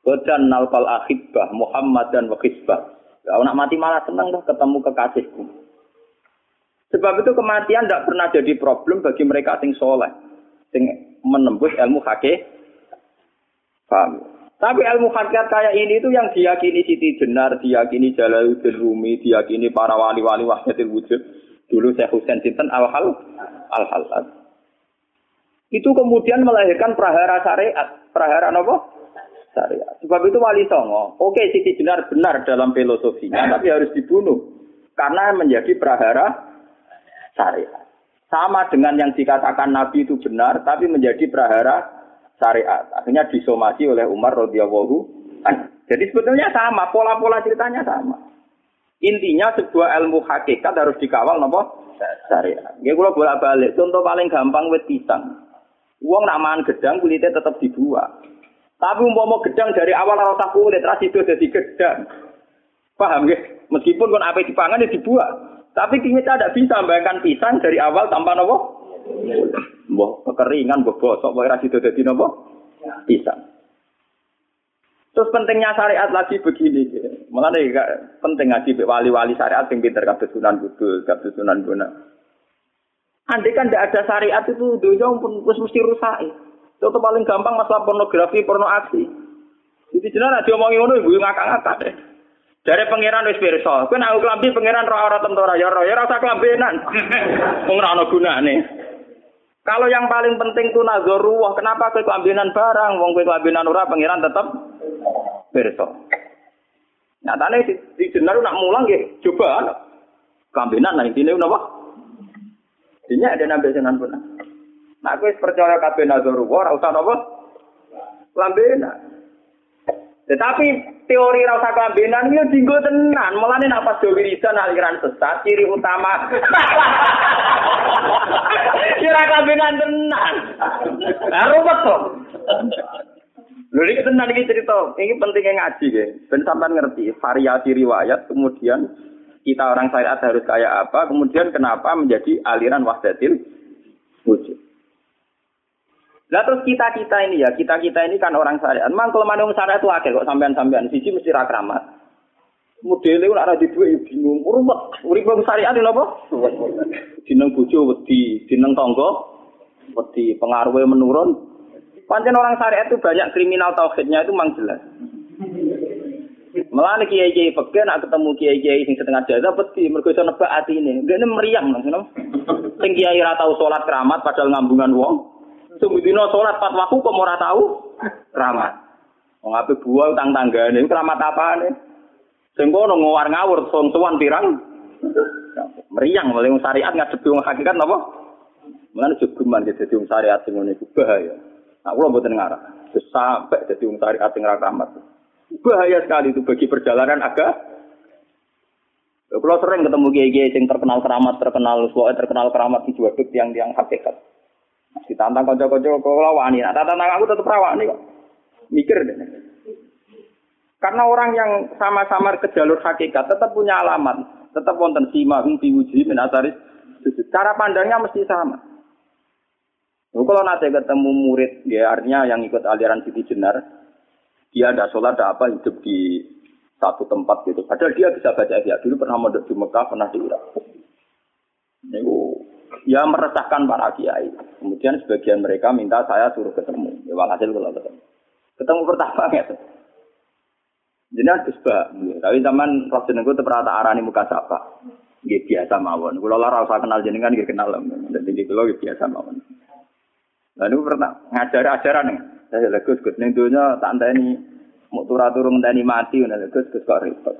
Badan nalfal akhibah Muhammad dan wakisbah. Kalau nak mati malah senang tuh ketemu kekasihku. Sebab itu kematian tidak pernah jadi problem bagi mereka sing soleh, sing menembus ilmu hakik. Paham? Tapi ilmu hakikat kayak ini itu yang diyakini Siti Jenar, diyakini Jalaluddin Rumi, diyakini para wali-wali wahdatil wujud. Dulu saya Husain Sinten al-hal al-hal. Itu kemudian melahirkan prahara syariat. Prahara apa? syariat. Sebab itu wali songo, oke Siti Jenar benar dalam filosofinya, tapi harus dibunuh karena menjadi prahara syariat. Sama dengan yang dikatakan Nabi itu benar, tapi menjadi prahara syariat. Akhirnya disomasi oleh Umar radhiyallahu Jadi sebetulnya sama, pola-pola ceritanya sama. Intinya sebuah ilmu hakikat harus dikawal nopo syariat. Nggih kula bolak-balik. Contoh paling gampang wit pisang. Wong nak mangan gedang kulitnya tetap dibuat. Tapi umpama gedang dari awal ora usah kulit, ra sido dadi gedang. Paham ya? Meskipun kon apa dipangan ya dibuat. Tapi kita tidak bisa membayangkan pisang dari awal tanpa nopo. Mbah kekeringan, mbah bosok, mbah ra sido dadi nopo? Pisang. Terus pentingnya syariat lagi begini. Malah nih penting ngaji wali-wali syariat yang pinter kabeh Sunan Kudus, Guna. Andai kan tidak ada syariat itu dunia pun mesti rusak. Itu paling gampang masalah pornografi, porno aksi. Jadi jenar ada omongi ngono ibu ngakak-ngakak deh. Dari pangeran wis pirsa, nek klambi pangeran roh ora tentara ya roh ya ora usah klambenan. (laughs) Wong ora. Kalau yang paling penting tuh nazarullah, kenapa kowe klambenan barang? Wong kowe klambenan ora pangeran tetep pirsa. Nyatane di, di jenar nak mulang coba klambenan nah intine napa? Ini ada nabi senang pun. Nah, aku percaya kabeh nazarullah, ora usah napa? Lambena. Tetapi teori ora usah kelambenan iki dinggo tenan. Mulane nek pas do wiridan aliran sesat, ciri utama. (laughs) (laughs) Kira kelambenan tenan. Lah ruwet to. Lho iki tenan iki cerita. Iki pentingnya ngaji ya. Ben ngerti variasi riwayat kemudian kita orang syariat harus kayak apa, kemudian kenapa menjadi aliran wahdatil wujud. Lah terus kita kita ini ya, kita kita ini kan orang syariat. Memang kalau manung syariat itu akeh kok sampean-sampean. Siji mesti ra kramat. Modele ora ada duwe ya bingung. Rumet. Urip wong syariat lho apa? Dineng bojo wedi, dineng tangga wedi, pengaruhnya menurun. Pancen orang syariat itu banyak kriminal tauhidnya itu memang jelas. Melani kiai kiai peke nak ketemu kiai kiai sing setengah jaga peti mergo iso nebak atine. Dene meriang langsung. Sing kiai ora tau salat keramat padahal ngambungan wong. Sumudino sholat pas waktu kok ora tahu keramat. Wong ape buah utang tanggane keramat apane? Sing kono ngawar ngawur sontuan pirang. Meriang mulai syariat ngadepi wong hakikat napa? Mulane jogeman dadi wong syariat sing ngene bahaya. Nah, kula mboten ngarah. Sampai dadi wong syariat sing ra keramat. Bahaya sekali itu bagi perjalanan agak. Kalau sering ketemu kiai-kiai yang terkenal keramat, terkenal suara, terkenal keramat di juaduk yang yang hakikat. Ditantang kocok-kocok kalau wani. Nah, tantang aku tetap rawani kok. Mikir deh. Karena orang yang sama-sama ke jalur hakikat tetap punya alamat, tetap wonten sima hum fi wujuhi min asaris Cara pandangnya mesti sama. Lalu kalau nanti ketemu murid, ya artinya yang ikut aliran Siti Jenar, dia ada sholat, ada apa, hidup di satu tempat gitu. Padahal dia bisa baca ihya. Dulu pernah mondok di Mekah, pernah di Irak. Itu ya meresahkan para kiai. Kemudian sebagian mereka minta saya suruh ketemu. Ya walhasil kalau ketemu. Ketemu pertama ya. Jadi harus bah. Tapi zaman jenengku itu pernah arani muka sapa. Gak biasa mawon. Kalau lara usah kenal jenengan gak kenal. Dan tinggi kalau gak biasa mawon. Lalu pernah ngajar ajaran nih. Saya legus gus neng dunia tak ini mau turun turun tani mati, udah gus gus kok repot.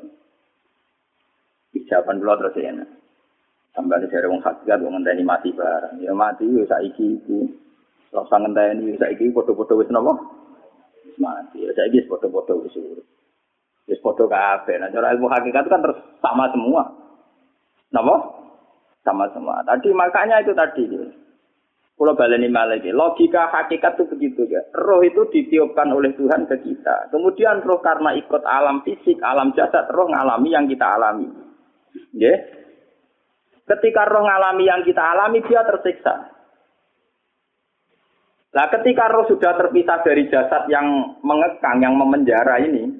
Ijaban dulu terus ya. Sampai dari wong hakikat wong ngenteni mati barang. Ya mati ya saiki iku. Usah ngenteni saiki padha-padha wis napa? Mati. Saiki padha-padha wis. Wis padha kabeh. Nah cara ilmu hakikat kan terus sama semua. Napa? Sama semua. Tadi makanya itu tadi. Kalau baleni malagi, logika hakikat itu begitu ya. Roh itu ditiupkan oleh Tuhan ke kita. Kemudian roh karena ikut alam fisik, alam jasad, roh ngalami yang kita alami. Ya, Ketika roh ngalami yang kita alami, dia tersiksa. Nah, ketika roh sudah terpisah dari jasad yang mengekang, yang memenjara ini,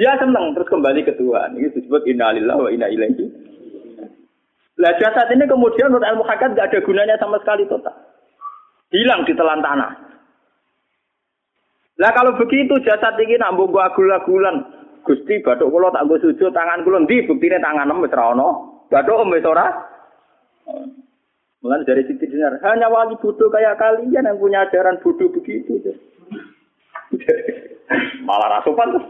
dia senang terus kembali ke Tuhan. Ini disebut innalillah wa inna ilaihi. Nah, jasad ini kemudian menurut ilmu hakikat gak ada gunanya sama sekali total. Hilang di telan tanah. Nah, kalau begitu jasad ini nak gua agul-agulan. Gusti, baduk kula tak nggo sujud tangan kula ndi buktine tangan wis ra ono. Baduk om wis ora Mulai dari Siti Dinar, hanya wali bodoh kayak kalian yang punya ajaran bodoh begitu. (laughs) (laughs) Malah rasupan terus.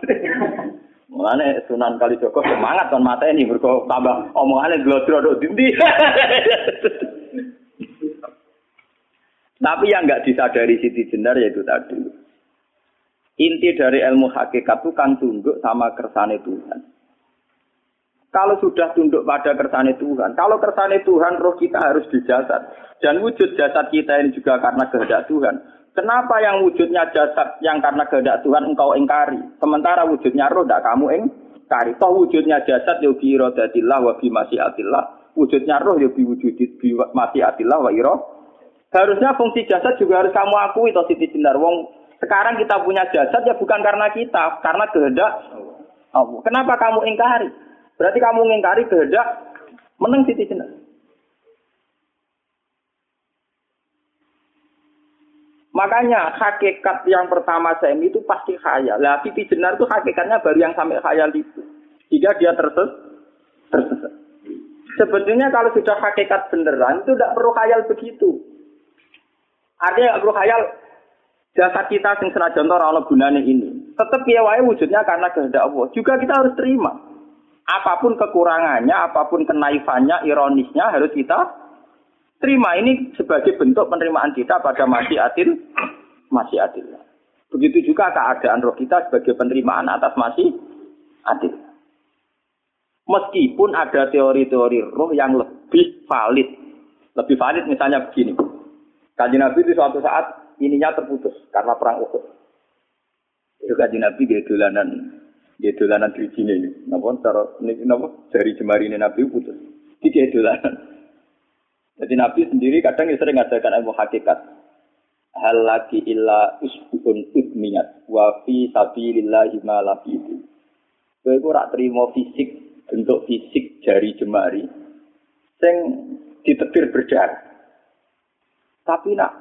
Mulane Sunan Kalijogo semangat mata ini berko tambah omongannya glodro do dindi. Tapi yang nggak disadari Siti Jenar yaitu tadi. Inti dari ilmu hakikat itu kan tunduk sama kersane Tuhan. Kalau sudah tunduk pada kersane Tuhan, kalau kersane Tuhan, roh kita harus di jasad. Dan wujud jasad kita ini juga karena kehendak Tuhan. Kenapa yang wujudnya jasad yang karena kehendak Tuhan engkau ingkari? Sementara wujudnya roh tidak kamu ingkari. Toh wujudnya jasad ya bi iradatillah wa bi masyiatillah. Wujudnya roh ya bi wujud bi masyiatillah wa iro. Harusnya fungsi jasad juga harus kamu akui toh Siti Jindar. Wong sekarang kita punya jasad ya bukan karena kita, karena kehendak Allah. Kenapa kamu ingkari? Berarti kamu mengingkari kehendak menang Siti Jenar. Makanya hakikat yang pertama saya itu pasti khayal. Lah Siti Jenar itu hakikatnya baru yang sampai khayal itu. Jika dia terses, tersesat. Sebetulnya kalau sudah hakikat beneran itu tidak perlu khayal begitu. Artinya tidak perlu khayal jasa kita yang senajan ora gunanya ini. Tetap ya wujudnya karena kehendak Allah. Juga kita harus terima apa pun kekurangannya, apa pun kenaifannya, ironisnya harus kita terima. Ini sebagai bentuk penerimaan kita pada masih adil, masih adil. Begitu juga keadaan roh kita sebagai penerimaan atas masih adil. Meskipun ada teori-teori roh yang lebih valid. Lebih valid misalnya begini. Kaji Nabi itu suatu saat ininya terputus karena perang Uhud. Itu kaji Nabi dia dolanan dia dolanan di sini ini. Napa cara ini napa jemari ini Nabi putus. Iki dolanan. Jadi Nabi sendiri kadang sering ngajarkan ilmu hakikat. Hal lagi illa usbun udmiyat wa fi sabilillahi ma lafidu. Kowe iku ora trimo fisik, bentuk fisik jari jemari sing ditebir berdarah. Tapi nak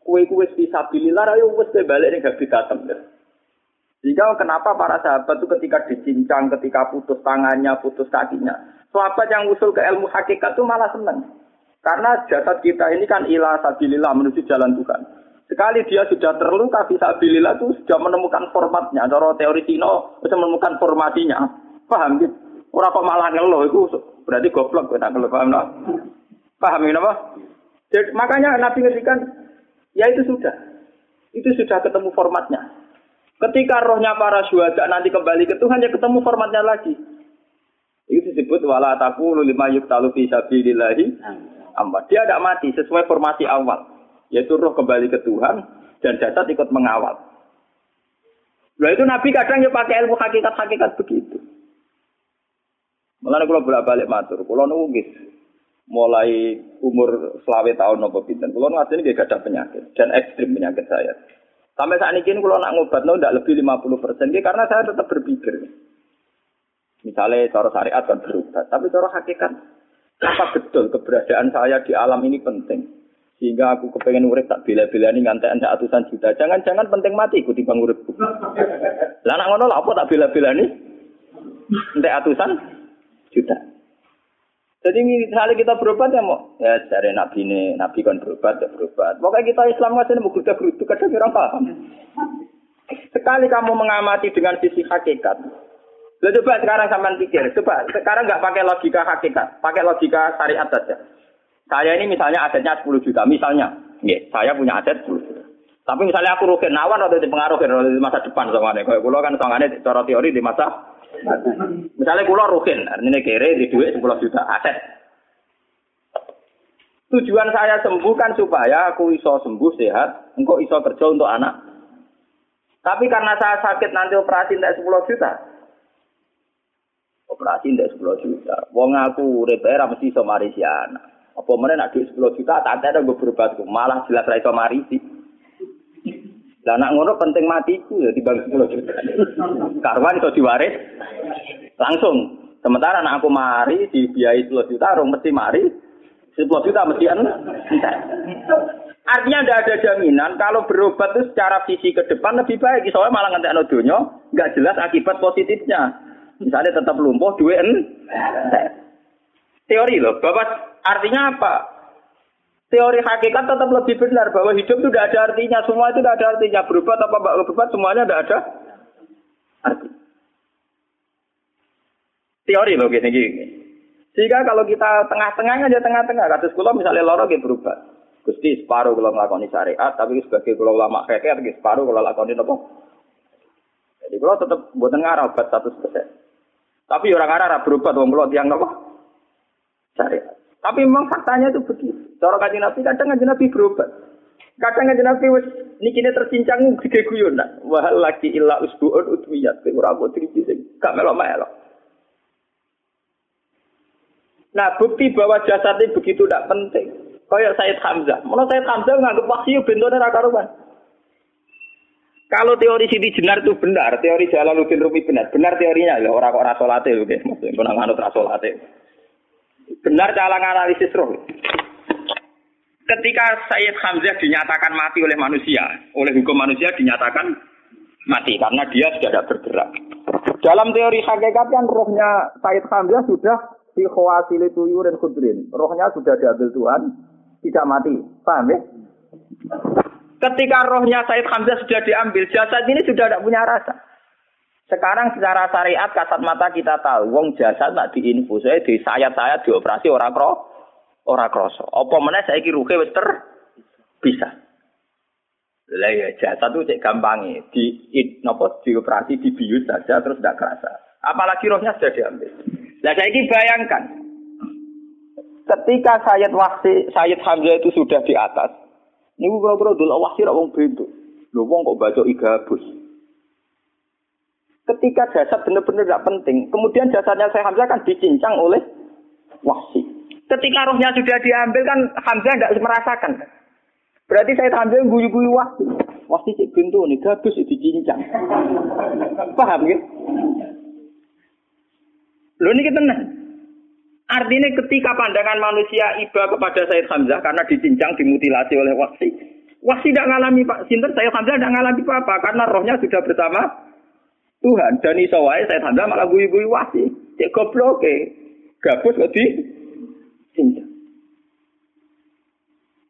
kue kue bisa sabilillah ayo wis balik ning gabi katem. Sehingga kenapa para sahabat itu ketika dicincang, ketika putus tangannya, putus kakinya. Sahabat yang usul ke ilmu hakikat itu malah senang. Karena jasad kita ini kan ilah sabilillah menuju jalan Tuhan. Sekali dia sudah terluka fisabilillah itu sudah menemukan formatnya. Cara teori Cina sudah menemukan formasinya. Paham gitu? Orang kok malah ngeluh itu berarti goblok kita ngeluh paham no? Paham ini apa? Jadi, makanya Nabi ngertikan ya itu sudah. Itu sudah ketemu formatnya. Ketika rohnya para syuhada nanti kembali ke Tuhan, ya ketemu formatnya lagi. Itu disebut wala taqulu lima yuktalu fi sabilillahi amma. Dia tidak mati sesuai formasi awal, yaitu roh kembali ke Tuhan dan jasad ikut mengawal. Nah itu Nabi kadang ya pakai ilmu hakikat-hakikat begitu. Mulane kalau bolak balik matur, kalau nunggu mulai umur selawe tahun nopo pinten. Kulo ngasih ini gak ada penyakit dan ekstrim penyakit saya. Sampai saat ini kalau nak ngobat no tidak lebih 50 persen, karena saya tetap berpikir. Misalnya cara syariat kan berubah, tapi cara hakikat apa betul keberadaan saya di alam ini penting sehingga aku kepengen urip tak bila-bila ini ngantek anda atusan juta. Jangan-jangan penting mati ikuti bang uripku. Lah ngono apa tak bila-bila ini? Ngantek atusan juta. Jadi misalnya kita berobat ya mau ya dari nabi ini nabi kan berobat ya berobat. Pokoknya kita Islam masih mau kita berutu kadang orang paham. Sekali kamu mengamati dengan sisi hakikat, Lo coba sekarang sampean pikir, coba sekarang nggak pakai logika hakikat, pakai logika syariat saja. Saya ini misalnya asetnya 10 juta, misalnya, ya, saya punya aset 10 juta. Tapi misalnya aku rugi nawan atau dipengaruhi di masa depan sama nih. Kalau pulau kan soalnya cara teori di masa Misalnya pulau rugen, artinya kere di duit 10 juta aset. Tujuan saya sembuh kan supaya aku iso sembuh sehat, engkau iso kerja untuk anak. Tapi karena saya sakit nanti operasi tidak 10 juta. Operasi tidak 10 juta. Wong aku repair mesti iso mari si anak. Apa mana nak 10 juta tak ada gue berbuat malah jelas ra iso mari sih. Lah nak ngono penting matiku ya dibang 10 juta. Karwan iso diwaris langsung. Sementara anak aku mari dibiayai 10 juta, orang mesti mari 10 juta mesti entek. Artinya tidak ada jaminan kalau berobat itu secara visi ke depan lebih baik. Soalnya malah ngantek no dunia, nggak jelas akibat positifnya. Misalnya tetap lumpuh, duit. Teori loh, Bapak artinya apa? teori hakikat tetap lebih benar bahwa hidup itu tidak ada artinya, semua itu tidak ada artinya. Berubah apa berubah semuanya tidak ada arti. Teori loh gini gini. Sehingga kalau kita tengah-tengah aja tengah-tengah, kasus kulo misalnya loro gitu berubah. Gusti separuh kalau ngelakoni syariat, tapi sebagai kulo lama kekeh, separuh kalau lakoni apa? Jadi kulo tetap buat ngarah obat satu persen. Tapi orang arah berubah, dong kulo tiang apa? Syariat. Tapi memang faktanya itu begitu. Cara kajian Nabi kadang kajian Nabi berubah. Kadang kajian Nabi wis nikine tercincang gede guyon nak. Wah lagi illa usbuun utwiyat. Ora kok triji sing gak melok-melok. Nah, bukti bahwa jasad ini begitu tidak penting. Kayak Said Hamzah. Menurut Said Hamzah nganggep wahyu bentuknya raka karuan. Kalau teori Siti Jenar itu benar, teori Jalaluddin Rumi benar. Benar teorinya, ya orang kok rasolate, oke. Maksudnya, kena nganut rasolate. Benar cara analisis roh. Ketika Sayyid Hamzah dinyatakan mati oleh manusia, oleh hukum manusia dinyatakan mati karena dia sudah tidak bergerak. Dalam teori hakikat kan rohnya Sayyid Hamzah sudah di khawasili tuyur dan kudrin. Rohnya sudah diambil Tuhan, tidak mati. Paham ya? Ketika rohnya Sayyid Hamzah sudah diambil, jasad ini sudah tidak punya rasa. Sekarang secara syariat kasat mata kita tahu, wong jasad nak diinfus, saya di sayat-sayat dioperasi orang kro, orang kroso. Apa mana saya kira ruhe wis ter bisa. Lah ya jasad itu cek gampang di nopo dioperasi dibius saja terus tidak kerasa. Apalagi rohnya sudah diambil. Lah saya ini bayangkan, ketika Sayyid Wahsi, Sayyid Hamzah itu sudah di atas, gue kalau dulu Wahsi wong bentuk, lu wong kok baca igabus. Ketika jasad benar-benar tidak penting, kemudian jasadnya saya Hamzah kan dicincang oleh wahsi. Ketika rohnya sudah diambil kan Hamzah tidak merasakan. Berarti saya Hamzah guyu-guyu wahsi. Wahsi cek pintu nih, gabus dicincang. (laughs) Paham ya? Lo ini kita Artinya ketika pandangan manusia iba kepada Said Hamzah karena dicincang, dimutilasi oleh wahsi. Wahsi tidak mengalami Pak Sinter, Said Hamzah tidak mengalami apa-apa karena rohnya sudah bersama Tuhan dan iso wae tanda malah guyu-guyu wasi. Cek goblok e. Gabus kok di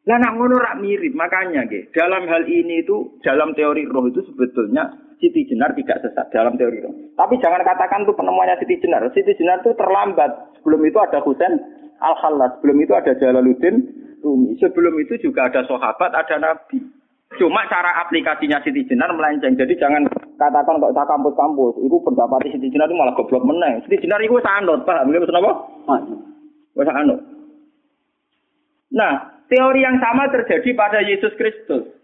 Lah nak ngono rak mirip, makanya ge. Dalam hal ini itu dalam teori roh itu sebetulnya Siti Jenar tidak sesat dalam teori roh. Tapi jangan katakan itu penemuannya Siti Jenar. Siti Jenar itu terlambat. Sebelum itu ada Husain Al-Khallas, sebelum itu ada Jalaluddin Rumi. Sebelum itu juga ada sahabat, ada nabi. Cuma cara aplikasinya Siti Jenar melenceng. Jadi jangan katakan kok tak kampus-kampus. Itu pendapat Siti Jenar itu malah goblok meneng. Siti Jenar itu sanut, paham? Mungkin apa? Wes anut. Nah, teori yang sama terjadi pada Yesus Kristus.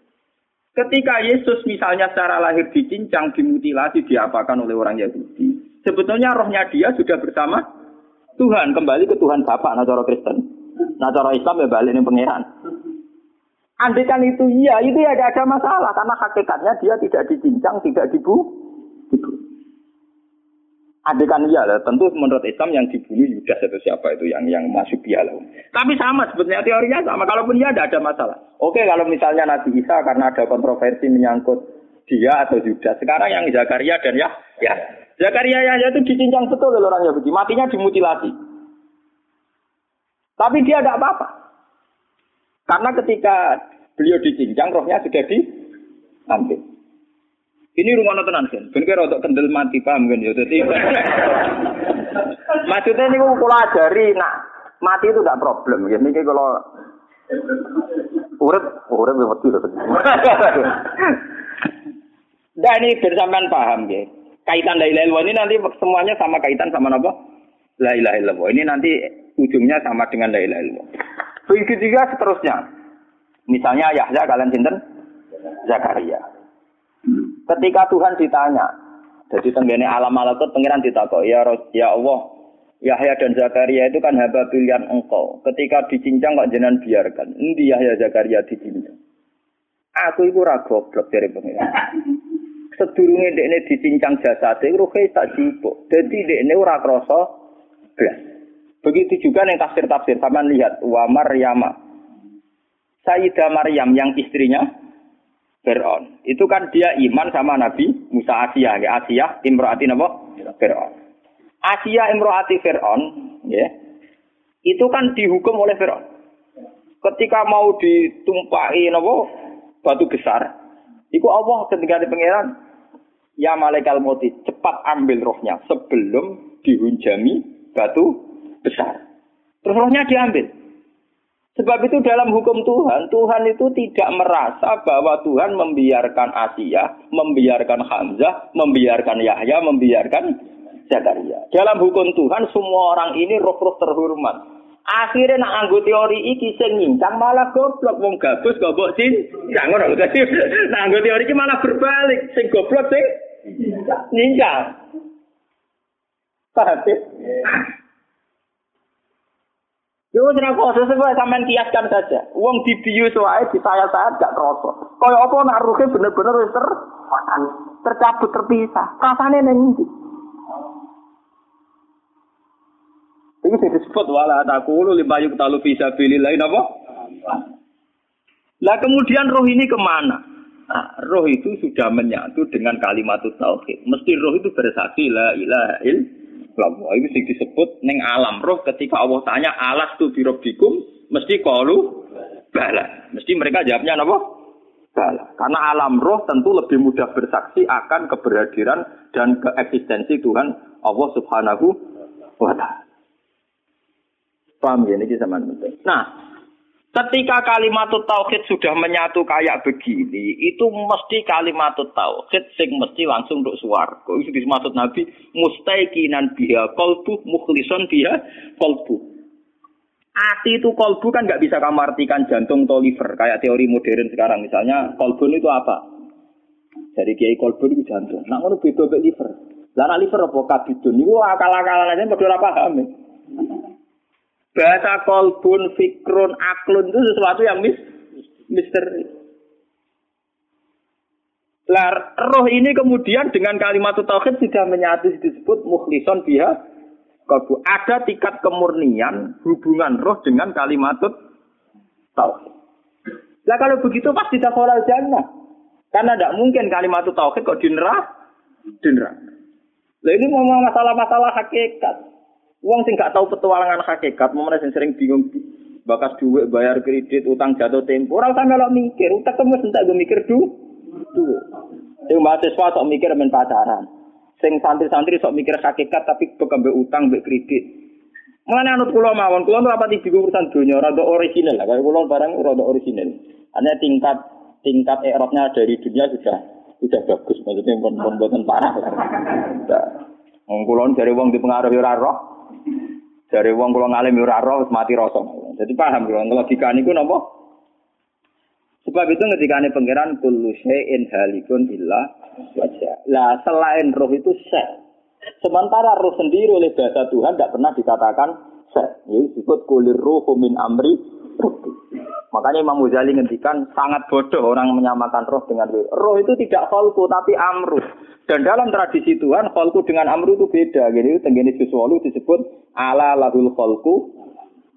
Ketika Yesus misalnya secara lahir dicincang, dimutilasi, diapakan oleh orang Yahudi. Sebetulnya rohnya dia sudah bersama Tuhan. Kembali ke Tuhan Bapak, nah Kristen. Nah cara Islam ya balik nih pangeran. Andai kan itu iya, itu ya tidak ada masalah karena hakikatnya dia tidak dicincang, tidak dibu, dibu. Andai kan iya lah, tentu menurut Islam yang dibunuh Yudas atau siapa itu yang yang masuk dia lah. Tapi sama sebetulnya teorinya sama. Kalaupun iya tidak ada masalah. Oke kalau misalnya Nabi Isa karena ada kontroversi menyangkut dia atau Yudas. Sekarang yang Zakaria dan ya, ya Zakaria ya itu dicincang betul oleh orang Yahudi. Matinya dimutilasi. Tapi dia tidak apa-apa. Karena ketika beliau dicincang, rohnya sudah diambil. Ini rumah tenan kan. Ben kira untuk kendel mati paham kan ya. Jadi (laughs) maksudnya ini kalau ajari nak mati itu tidak problem. Ya ini kalau urip urip ya wedi Nah (laughs) ini bersamaan paham ya. Kaitan la ilaha ini nanti semuanya sama kaitan sama apa? La ilaha illallah. Ini nanti ujungnya sama dengan la ilaha illallah. Begitu juga seterusnya. Misalnya Yahya kalian sinten? Zakaria. Ketika Tuhan ditanya, jadi tenggene alam malakut pangeran ditakok, ya ya Allah, Yahya dan Zakaria itu kan hamba pilihan engkau. Ketika dicincang kok jenengan biarkan. Endi Yahya Zakaria dicincang? Aku itu ra goblok dari pangeran. (laughs) Sedurunge dekne dicincang jasate ruhe tak jipuk. Dadi dekne ora krasa blas. Begitu juga yang tafsir-tafsir. Sama lihat wa Maryama. Sayyidah Maryam yang istrinya Fir'aun. Itu kan dia iman sama Nabi Musa Asia, ya Asia imro'ati apa? Fir'aun. Asia imro'ati Fir'aun, ya. Itu kan dihukum oleh Fir'aun. Ketika mau ditumpahi apa? Batu besar. Iku Allah ketika di pangeran Ya malaikat mati, cepat ambil rohnya sebelum dihunjami batu besar. Terus rohnya diambil. Sebab itu dalam hukum Tuhan, Tuhan itu tidak merasa bahwa Tuhan membiarkan Asia, membiarkan Hamzah, membiarkan Yahya, membiarkan Zakaria. Dalam hukum Tuhan, semua orang ini roh-roh terhormat. Akhirnya nak anggo teori iki sing nyincang malah goblok wong gabus goblok sin. Jangan ngono dadi nak teori iki malah berbalik, sing goblok sing nyincang. Paham Yo ora kok sesuai sampean kiaskan saja. Wong dibius wae di saya-saya gak kroso. Kaya apa nak ruhe bener-bener wis ter tercabut terpisah. Rasane ning ndi? Ini disebut wala takulu lima yuk talu bisa pilih lain apa? Lah kemudian roh ini ke mana? Nah, roh itu sudah menyatu dengan kalimat tauhid. Mesti roh itu bersaksi la ilaha illallah Lalu itu sing disebut neng alam roh ketika Allah tanya alas tu birobikum mesti kalu bala. Mesti mereka jawabnya apa? Bala. Karena alam roh tentu lebih mudah bersaksi akan keberhadiran dan keeksistensi Tuhan Allah Subhanahu wa taala. Paham ya ini sama Nah, Ketika kalimat tauhid sudah menyatu kayak begini, itu mesti kalimat tauhid sing mesti langsung untuk swarga. Itu dimaksud Nabi mustaiqinan biha qalbu mukhlison biha qalbu. Ati itu kolbu kan nggak bisa kamu artikan jantung atau liver kayak teori modern sekarang misalnya kolbun itu apa? Jadi kiai kolbun itu jantung. Nah ngono beda liver. Lah liver apa kabidun? Iku akal-akalan aja ora paham. Ya. Bahasa kolbun, fikrun, aklun itu sesuatu yang mis misteri. Lah, roh ini kemudian dengan kalimat tauhid sudah menyatu disebut mukhlison biha kolbu. Ada tingkat kemurnian hubungan roh dengan kalimat tauhid. Lah kalau begitu pasti tidak kolal jannah. Karena tidak mungkin kalimat tauhid kok dinera, dinera. Lah ini mau masalah-masalah hakikat. Uang sing gak tahu petualangan hakikat, mau sing sering bingung bakas duit, bayar kredit, utang jatuh tempo. Orang sampe lo mikir, utang kamu sentak gue mikir du, duit. Sing mahasiswa sok mikir main pacaran. Sing santri-santri sok mikir hakikat tapi bekam utang, be kredit. Mengenai anut kulo mawon, kulo apa di bingung urusan dunia, rada original lah. Kalau kulo barang rada original. Hanya tingkat tingkat erotnya dari dunia sudah sudah bagus, maksudnya pun pun parah. Nah, kulon dari wong dipengaruhi roh, dari wong kula ngalim ora roh mati rasa. Jadi paham kula logika niku napa? Sebab itu ini pangeran kullu syai'in halikun illa wajah. Lah selain roh itu sel. Sementara roh sendiri oleh bahasa Tuhan tidak pernah dikatakan set. Ini disebut kulir ruhu min amri Makanya Imam Ghazali ngendikan sangat bodoh orang menyamakan roh dengan roh. Roh itu tidak kholku tapi amru. Dan dalam tradisi Tuhan kholku dengan amru itu beda. Jadi tenggini sesuatu disebut ala lahul kholku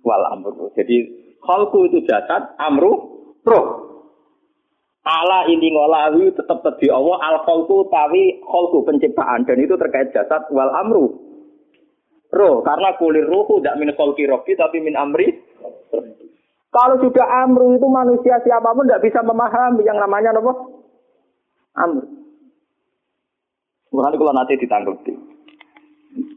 wal amru. Jadi kholku itu jasad, amru roh. Ala ini ngolawi tetap tadi Allah al kholku tapi kholku penciptaan dan itu terkait jasad wal amru roh karena kulir ruhu tidak min kholki rofi tapi min amri kalau sudah amru itu manusia siapa pun tidak bisa memahami yang namanya apa? Amru. Bukan kalau nanti ditanggapi.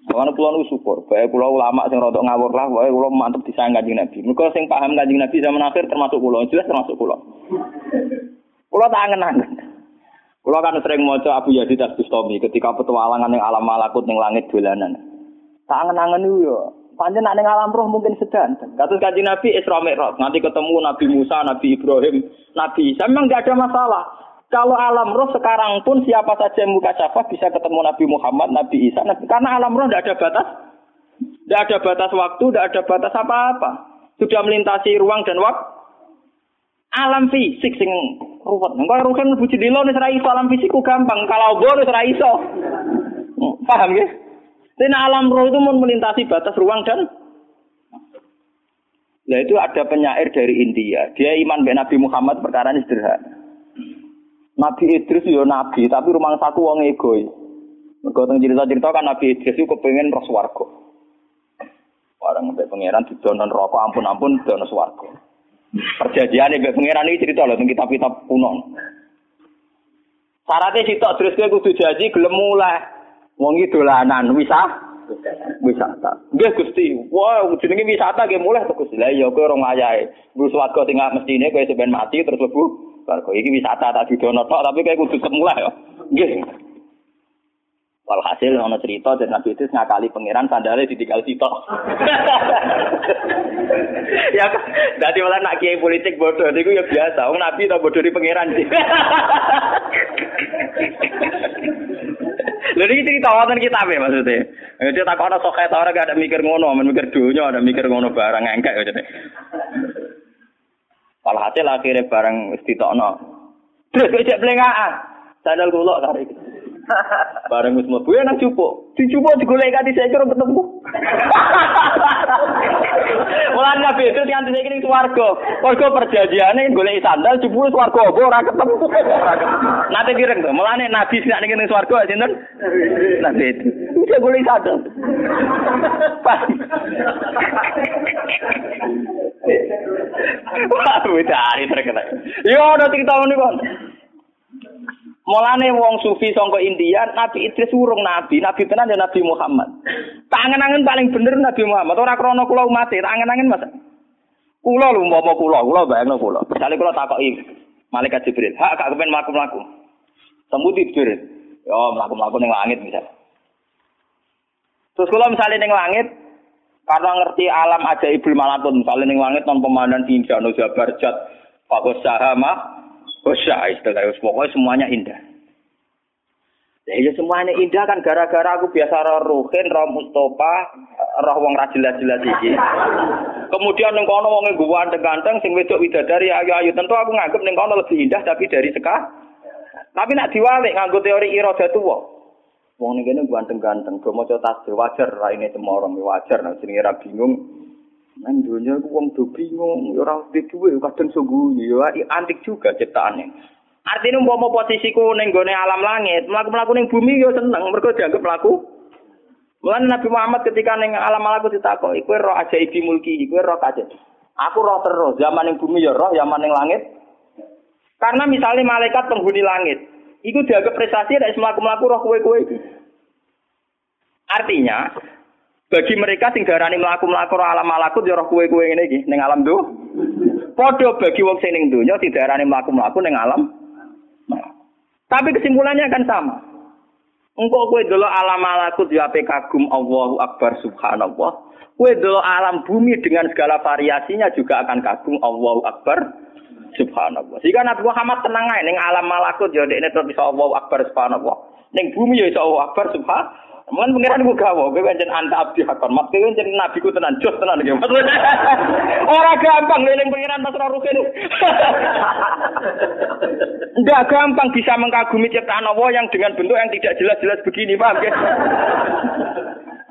Mana pulau nu syukur, baik pulau ulama sing rodok ngawur lah, baik pulau mantep disayang kanjeng Nabi. Mereka sing paham kanjeng Nabi zaman akhir termasuk pulau, jelas termasuk pulau. Pulau tak angen-angen. Pulau kan sering moco Abu Yazid Bustami ketika petualangan yang alam malakut yang langit dolanan. Tak angen-angen ya. Panjen nak alam roh mungkin sedang. Kasus kaji Nabi Isra Mi'raj, nanti ketemu Nabi Musa, Nabi Ibrahim, Nabi Isa. Memang tidak ada masalah. Kalau alam roh sekarang pun siapa saja yang muka syafah bisa ketemu Nabi Muhammad, Nabi Isa. Nabi, karena alam roh tidak ada batas. Tidak ada batas waktu, tidak ada batas apa-apa. Sudah melintasi ruang dan waktu. Alam fisik sing ruwet. Engko ruhen mlebu jendela nek ora iso alam fisikku gampang. Kalau boleh ora iso. Paham ya? Dan alam roh itu melintasi batas ruang dan Nah itu ada penyair dari India. Dia iman dengan Nabi Muhammad perkara ini sederhana. Nabi Idris ya nabi, tapi rumah satu wong egois. Mergo teng cerita-cerita kan Nabi Idris itu kepengen roh swarga. Orang mbek pangeran didonon rokok ampun-ampun dono swarga. Perjanjian mbek pangeran ini cerita loh teng kitab-kitab kuno. Syaratnya sitok terus kowe kudu janji gelem mulai. Wong iki dolanan wisata. Wisata. Nggih Gusti. Wah, jenenge wisata nggih mulai to Gusti. Lah iya kowe ora ngayahe. Wis swarga sing mestine kowe sampean mati terus lebu swarga. Iki wisata tak didono tok tapi kowe kudu semula ya. Nggih. Walhasil ono cerita dan Nabi itu ngakali pangeran sandalnya ditinggal sitok. (laughs) ya dadi malah nak kiai politik bodoh niku ya biasa. Wong Nabi tau bodoh di pangeran (laughs) Lha iki cerita wonten kitab ya maksudnya. Dia tak ana sok ta ora gak ada mikir ngono, men mikir dunya ada mikir ngono barang engkek ya jadi. Walhasil akhirnya barang wis ditokno. Terus kok cek blengaan. Sandal kula tarik. Bareng wis mlebu ya nang cupuk. Dicupuk digolek kanthi saya kira ketemu. Mulane nabi itu kanthi saya ning swarga. Mergo perjanjiane golek sandal cupuk swarga apa ora ketemu. Nate kireng to. Mulane nabi sing ning ning swarga sinten? Nabi itu. Bisa golek sandal. Wah, wis ari terkenal. Yo ana cerita ngene kok. Mulane wong sufi sangka India, Nabi Idris urung nabi, nabi tenan ya Nabi Muhammad. Tak angen-angen paling bener Nabi Muhammad, ora krana kula umat, tak angen-angen Mas. Kula lho umpama kula, kula bayangno kula. Misale kula takoki malaikat Jibril, "Hak gak kepen mlaku-mlaku?" Temu Jibril, "Yo mlaku-mlaku ning langit misal." Terus kula misalnya ning langit, karena ngerti alam ajaibul malakut, misalnya ning langit non pemandangan indah, no jabar jat, Pak Sahama, Usha istilah pokoknya semuanya indah. Ya, ya semuanya indah kan gara-gara aku biasa roh Ruhin, roh Mustafa, roh wong ra jelas-jelas iki. Kemudian ning kono wong ganteng-ganteng sing wedok widadari ayu-ayu tentu aku nganggep ning kono lebih indah tapi dari seka. Tapi nak diwalik nganggo teori irada tuwa. Wong ning kene ganteng-ganteng, do maca tasbih wajar raine cemorong wajar nek jenenge ra bingung Nang dunia ku wong do bingung, ya ora duwe kadang sungguh ya antik juga ciptaane. Artinya umpama posisiku ning gone alam langit, mlaku-mlaku ning bumi yo seneng mergo dianggap mlaku. Mulane Nabi Muhammad ketika ning alam malaku ditakoki, kowe roh aja ibi mulki, kowe roh aja. Aku roh terus, zaman ning bumi ya roh, zaman ning langit. Karena misalnya malaikat penghuni langit, itu dianggap prestasi dari melaku-melaku roh kue-kue Artinya, bagi mereka sing darani mlaku-mlaku alam malakut ya roh kuwe-kuwe ngene iki ning alam do. Padha bagi wong sing ning donya didarani mlaku-mlaku ning alam. Tapi kesimpulannya kan sama. Engkau kue dulu alam malakut ya ape kagum Allahu Akbar subhanallah. Kue dulu alam bumi dengan segala variasinya juga akan kagum Allahu Akbar subhanallah. Jika Nabi Muhammad tenang aja ning alam malakut ya dekne terus bisa Allahu Akbar subhanallah. Ning bumi ya iso Allahu Akbar subhanallah. Mungkin pengiran gue gawo, gue pancen anta abdi hakon. Maksudnya pancen nabi ku tenan, jos tenan gitu. (laughs) Orang gampang ngeling pengiran pas rukin. Enggak (laughs) gampang bisa mengagumi ciptaan Allah yang dengan bentuk yang tidak jelas-jelas begini, paham (laughs) ya?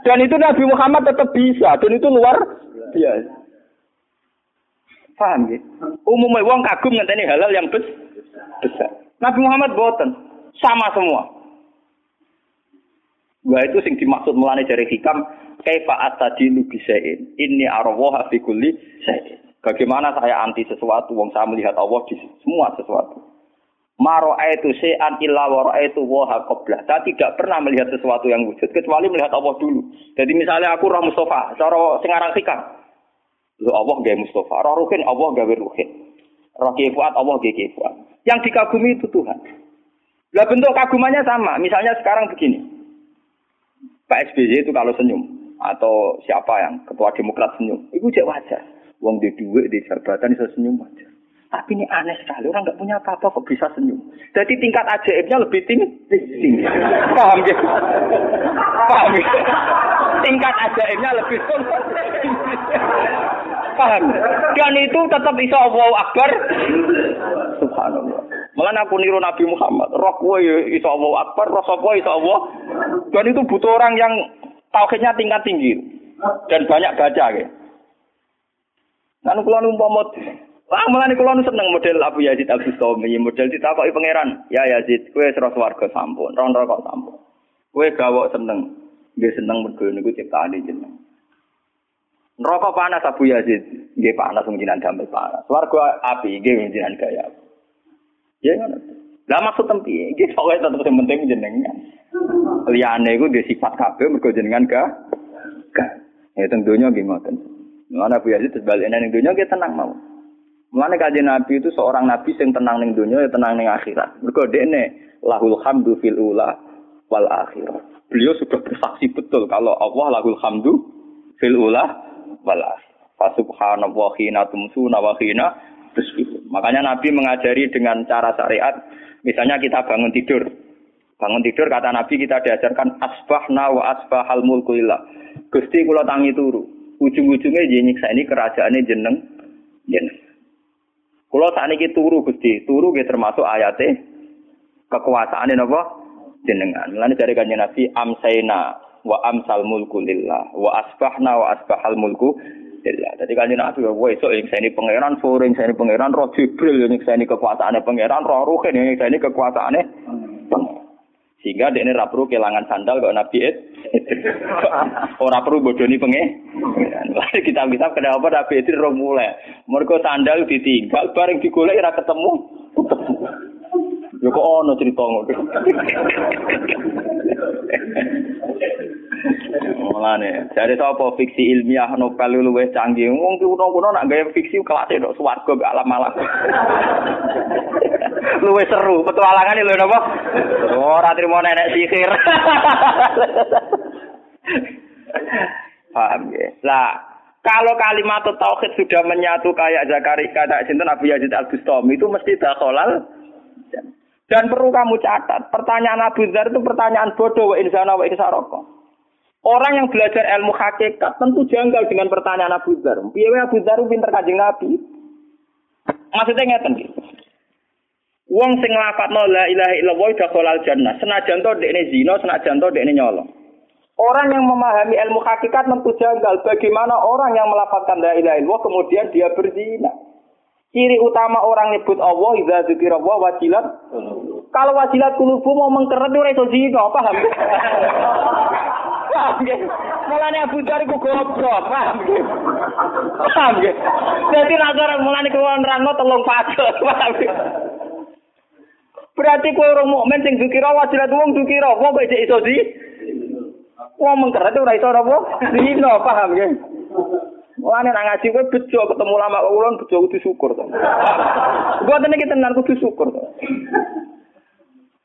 Dan itu Nabi Muhammad tetap bisa, dan itu luar biasa. Paham ya? Umumnya wong kagum ngenteni halal yang besar. Nabi Muhammad boten, sama semua. Wah itu sing dimaksud mulane dari hikam kaifa atadilu bisain. Ini arwah fi kulli Bagaimana saya anti sesuatu wong saya melihat Allah di semua sesuatu. Maro itu se'an illa wa itu wa qabla. Saya tidak pernah melihat sesuatu yang wujud kecuali melihat Allah dulu. Jadi misalnya aku roh Mustafa, cara sing aran hikam. Lu Allah gawe Mustafa, roh Ruhin Allah gawe Ruhin. Roh Kifuat Allah gawe. Yang dikagumi itu Tuhan. Lah bentuk kagumannya sama. Misalnya sekarang begini. Pak SBY itu kalau senyum atau siapa yang ketua Demokrat senyum, itu cek wajar. Wong di duit di jabatan bisa senyum wajar. Tapi ini aneh sekali, orang nggak punya apa-apa kok bisa senyum. Jadi tingkat ajaibnya lebih tinggi. tinggi. Paham ya? Paham ya? Tingkat ajaibnya lebih tinggi. Paham? Dan itu tetap bisa Allah Akbar. Subhanallah. Malah aku niru Nabi Muhammad. Roh kowe ya iso Allah Akbar, roh sapa iso Allah. Dan itu butuh orang yang tauhidnya tingkat tinggi dan banyak baca ya. Kan kula umpama Wah, malah kula nu seneng model Abu Yazid Al Bustami, model ditakoki pangeran, "Ya Yazid, kowe serah swarga sampun, ron kok sampun." Kowe gawok seneng, nggih seneng mergo niku ciptaane jeneng. Neraka panas Abu Yazid, nggih panas wong jinan damel panas. Swarga api nggih jinan gaya. Ya ngono. Lah maksud tempi, iki pokoke tetep sing penting jenengan. Liyane iku dhe sifat kabeh mergo jenengan ga ga. Ya teng donya nggih ngoten. Mulane Abu Yazid sebaliknya ning donya nggih tenang mau. Mulane kanjeng Nabi itu seorang nabi sing tenang ning donya ya tenang ning akhirat. Mergo dekne lahul hamdu fil ula wal akhirah. Beliau sudah bersaksi betul kalau Allah lahul hamdu fil ula wal akhirah. Fa subhanallahi hina tumsuna wa hina Makanya Nabi mengajari dengan cara syariat, misalnya kita bangun tidur. Bangun tidur kata Nabi kita diajarkan asbahna wa asbahal mulku illah. Gusti kula tangi turu. Ujung-ujungnya nyiksa ini kerajaannya jeneng jeneng. Kula sakniki turu Gusti, turu nggih termasuk ayate kekuasaane napa jenengan. Lan dari kanjeng Nabi amsaina wa amsal mulku lillah wa asbahna wa asbahal mulku Jadi kan Nabi ya yang saya ini pangeran, sore ini pangeran, roh Jibril yang saya ini kekuasaannya pangeran, roh ini kekuasaannya Sehingga dia ini perlu kehilangan sandal kok Nabi it. (laughs) Orang perlu bodoni penge. Kita kita kenapa Nabi itu roh mulai. Mereka sandal ditinggal, bareng digolek ora ketemu. Ya kok ono cerita ngono. (laughs) Mulane, jare sapa fiksi ilmiah novel luwih canggih. Wong kuno-kuno nak gawe fiksi kelas tok swarga mbek alam malam. (laughs) luwih seru, petualangane lho napa? Ora trimo nenek sihir. (laughs) Paham ya? Lah, kalau kalimat tauhid sudah menyatu kayak Zakaria, kayak sinten Abu Yazid Al Bustami itu mesti dakhalal dan perlu kamu catat, pertanyaan Abu Dhar itu pertanyaan bodoh wa insana wa insaroko. Orang yang belajar ilmu hakikat tentu janggal dengan pertanyaan Abu Dhar. Piye Abu Dhar pinter kajing Nabi? Maksudnya ngeten. Wong sing nglafadzno la ilaha illallah dakhalal jannah. Senajan to dekne zina, senajan to dekne nyolong. Orang yang memahami ilmu hakikat tentu janggal bagaimana orang yang melafalkan la ilaha illallah kemudian dia berzina. Ciri utama orang nyebut Allah idza dzikrallah wajilat. Kalau wajilat kulubu mau mengkeret ora iso zina, paham? (laughs) Paham nggih? Mulane Abu Dzar iku goblok, paham nggih? Paham nggih? Dadi nazar mulane kuwi nerangno telung fase, (laughs) paham Berarti kowe ora mukmin sing dzikira wajilat wong dzikira, wong kok iso zi? Wong mengkeret ora iso apa? Zina, paham nggih? Mulane nak ngaji kowe bejo ketemu lama kok bejo kudu syukur to. Buat ini kita kudu syukur to.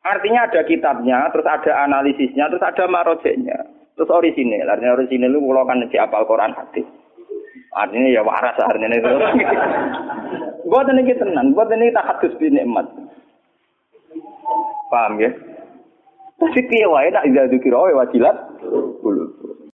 Artinya ada kitabnya, terus ada analisisnya, terus ada marojeknya, terus orisinil. Artinya orisinil itu kalau kan si apal Quran hadis. Artinya ya waras artinya itu. (laughs) buat ini kita tenang, buat ini kita hadis di nikmat. Paham ya? Tapi piye wae nak ida dikira wajilat Bulu.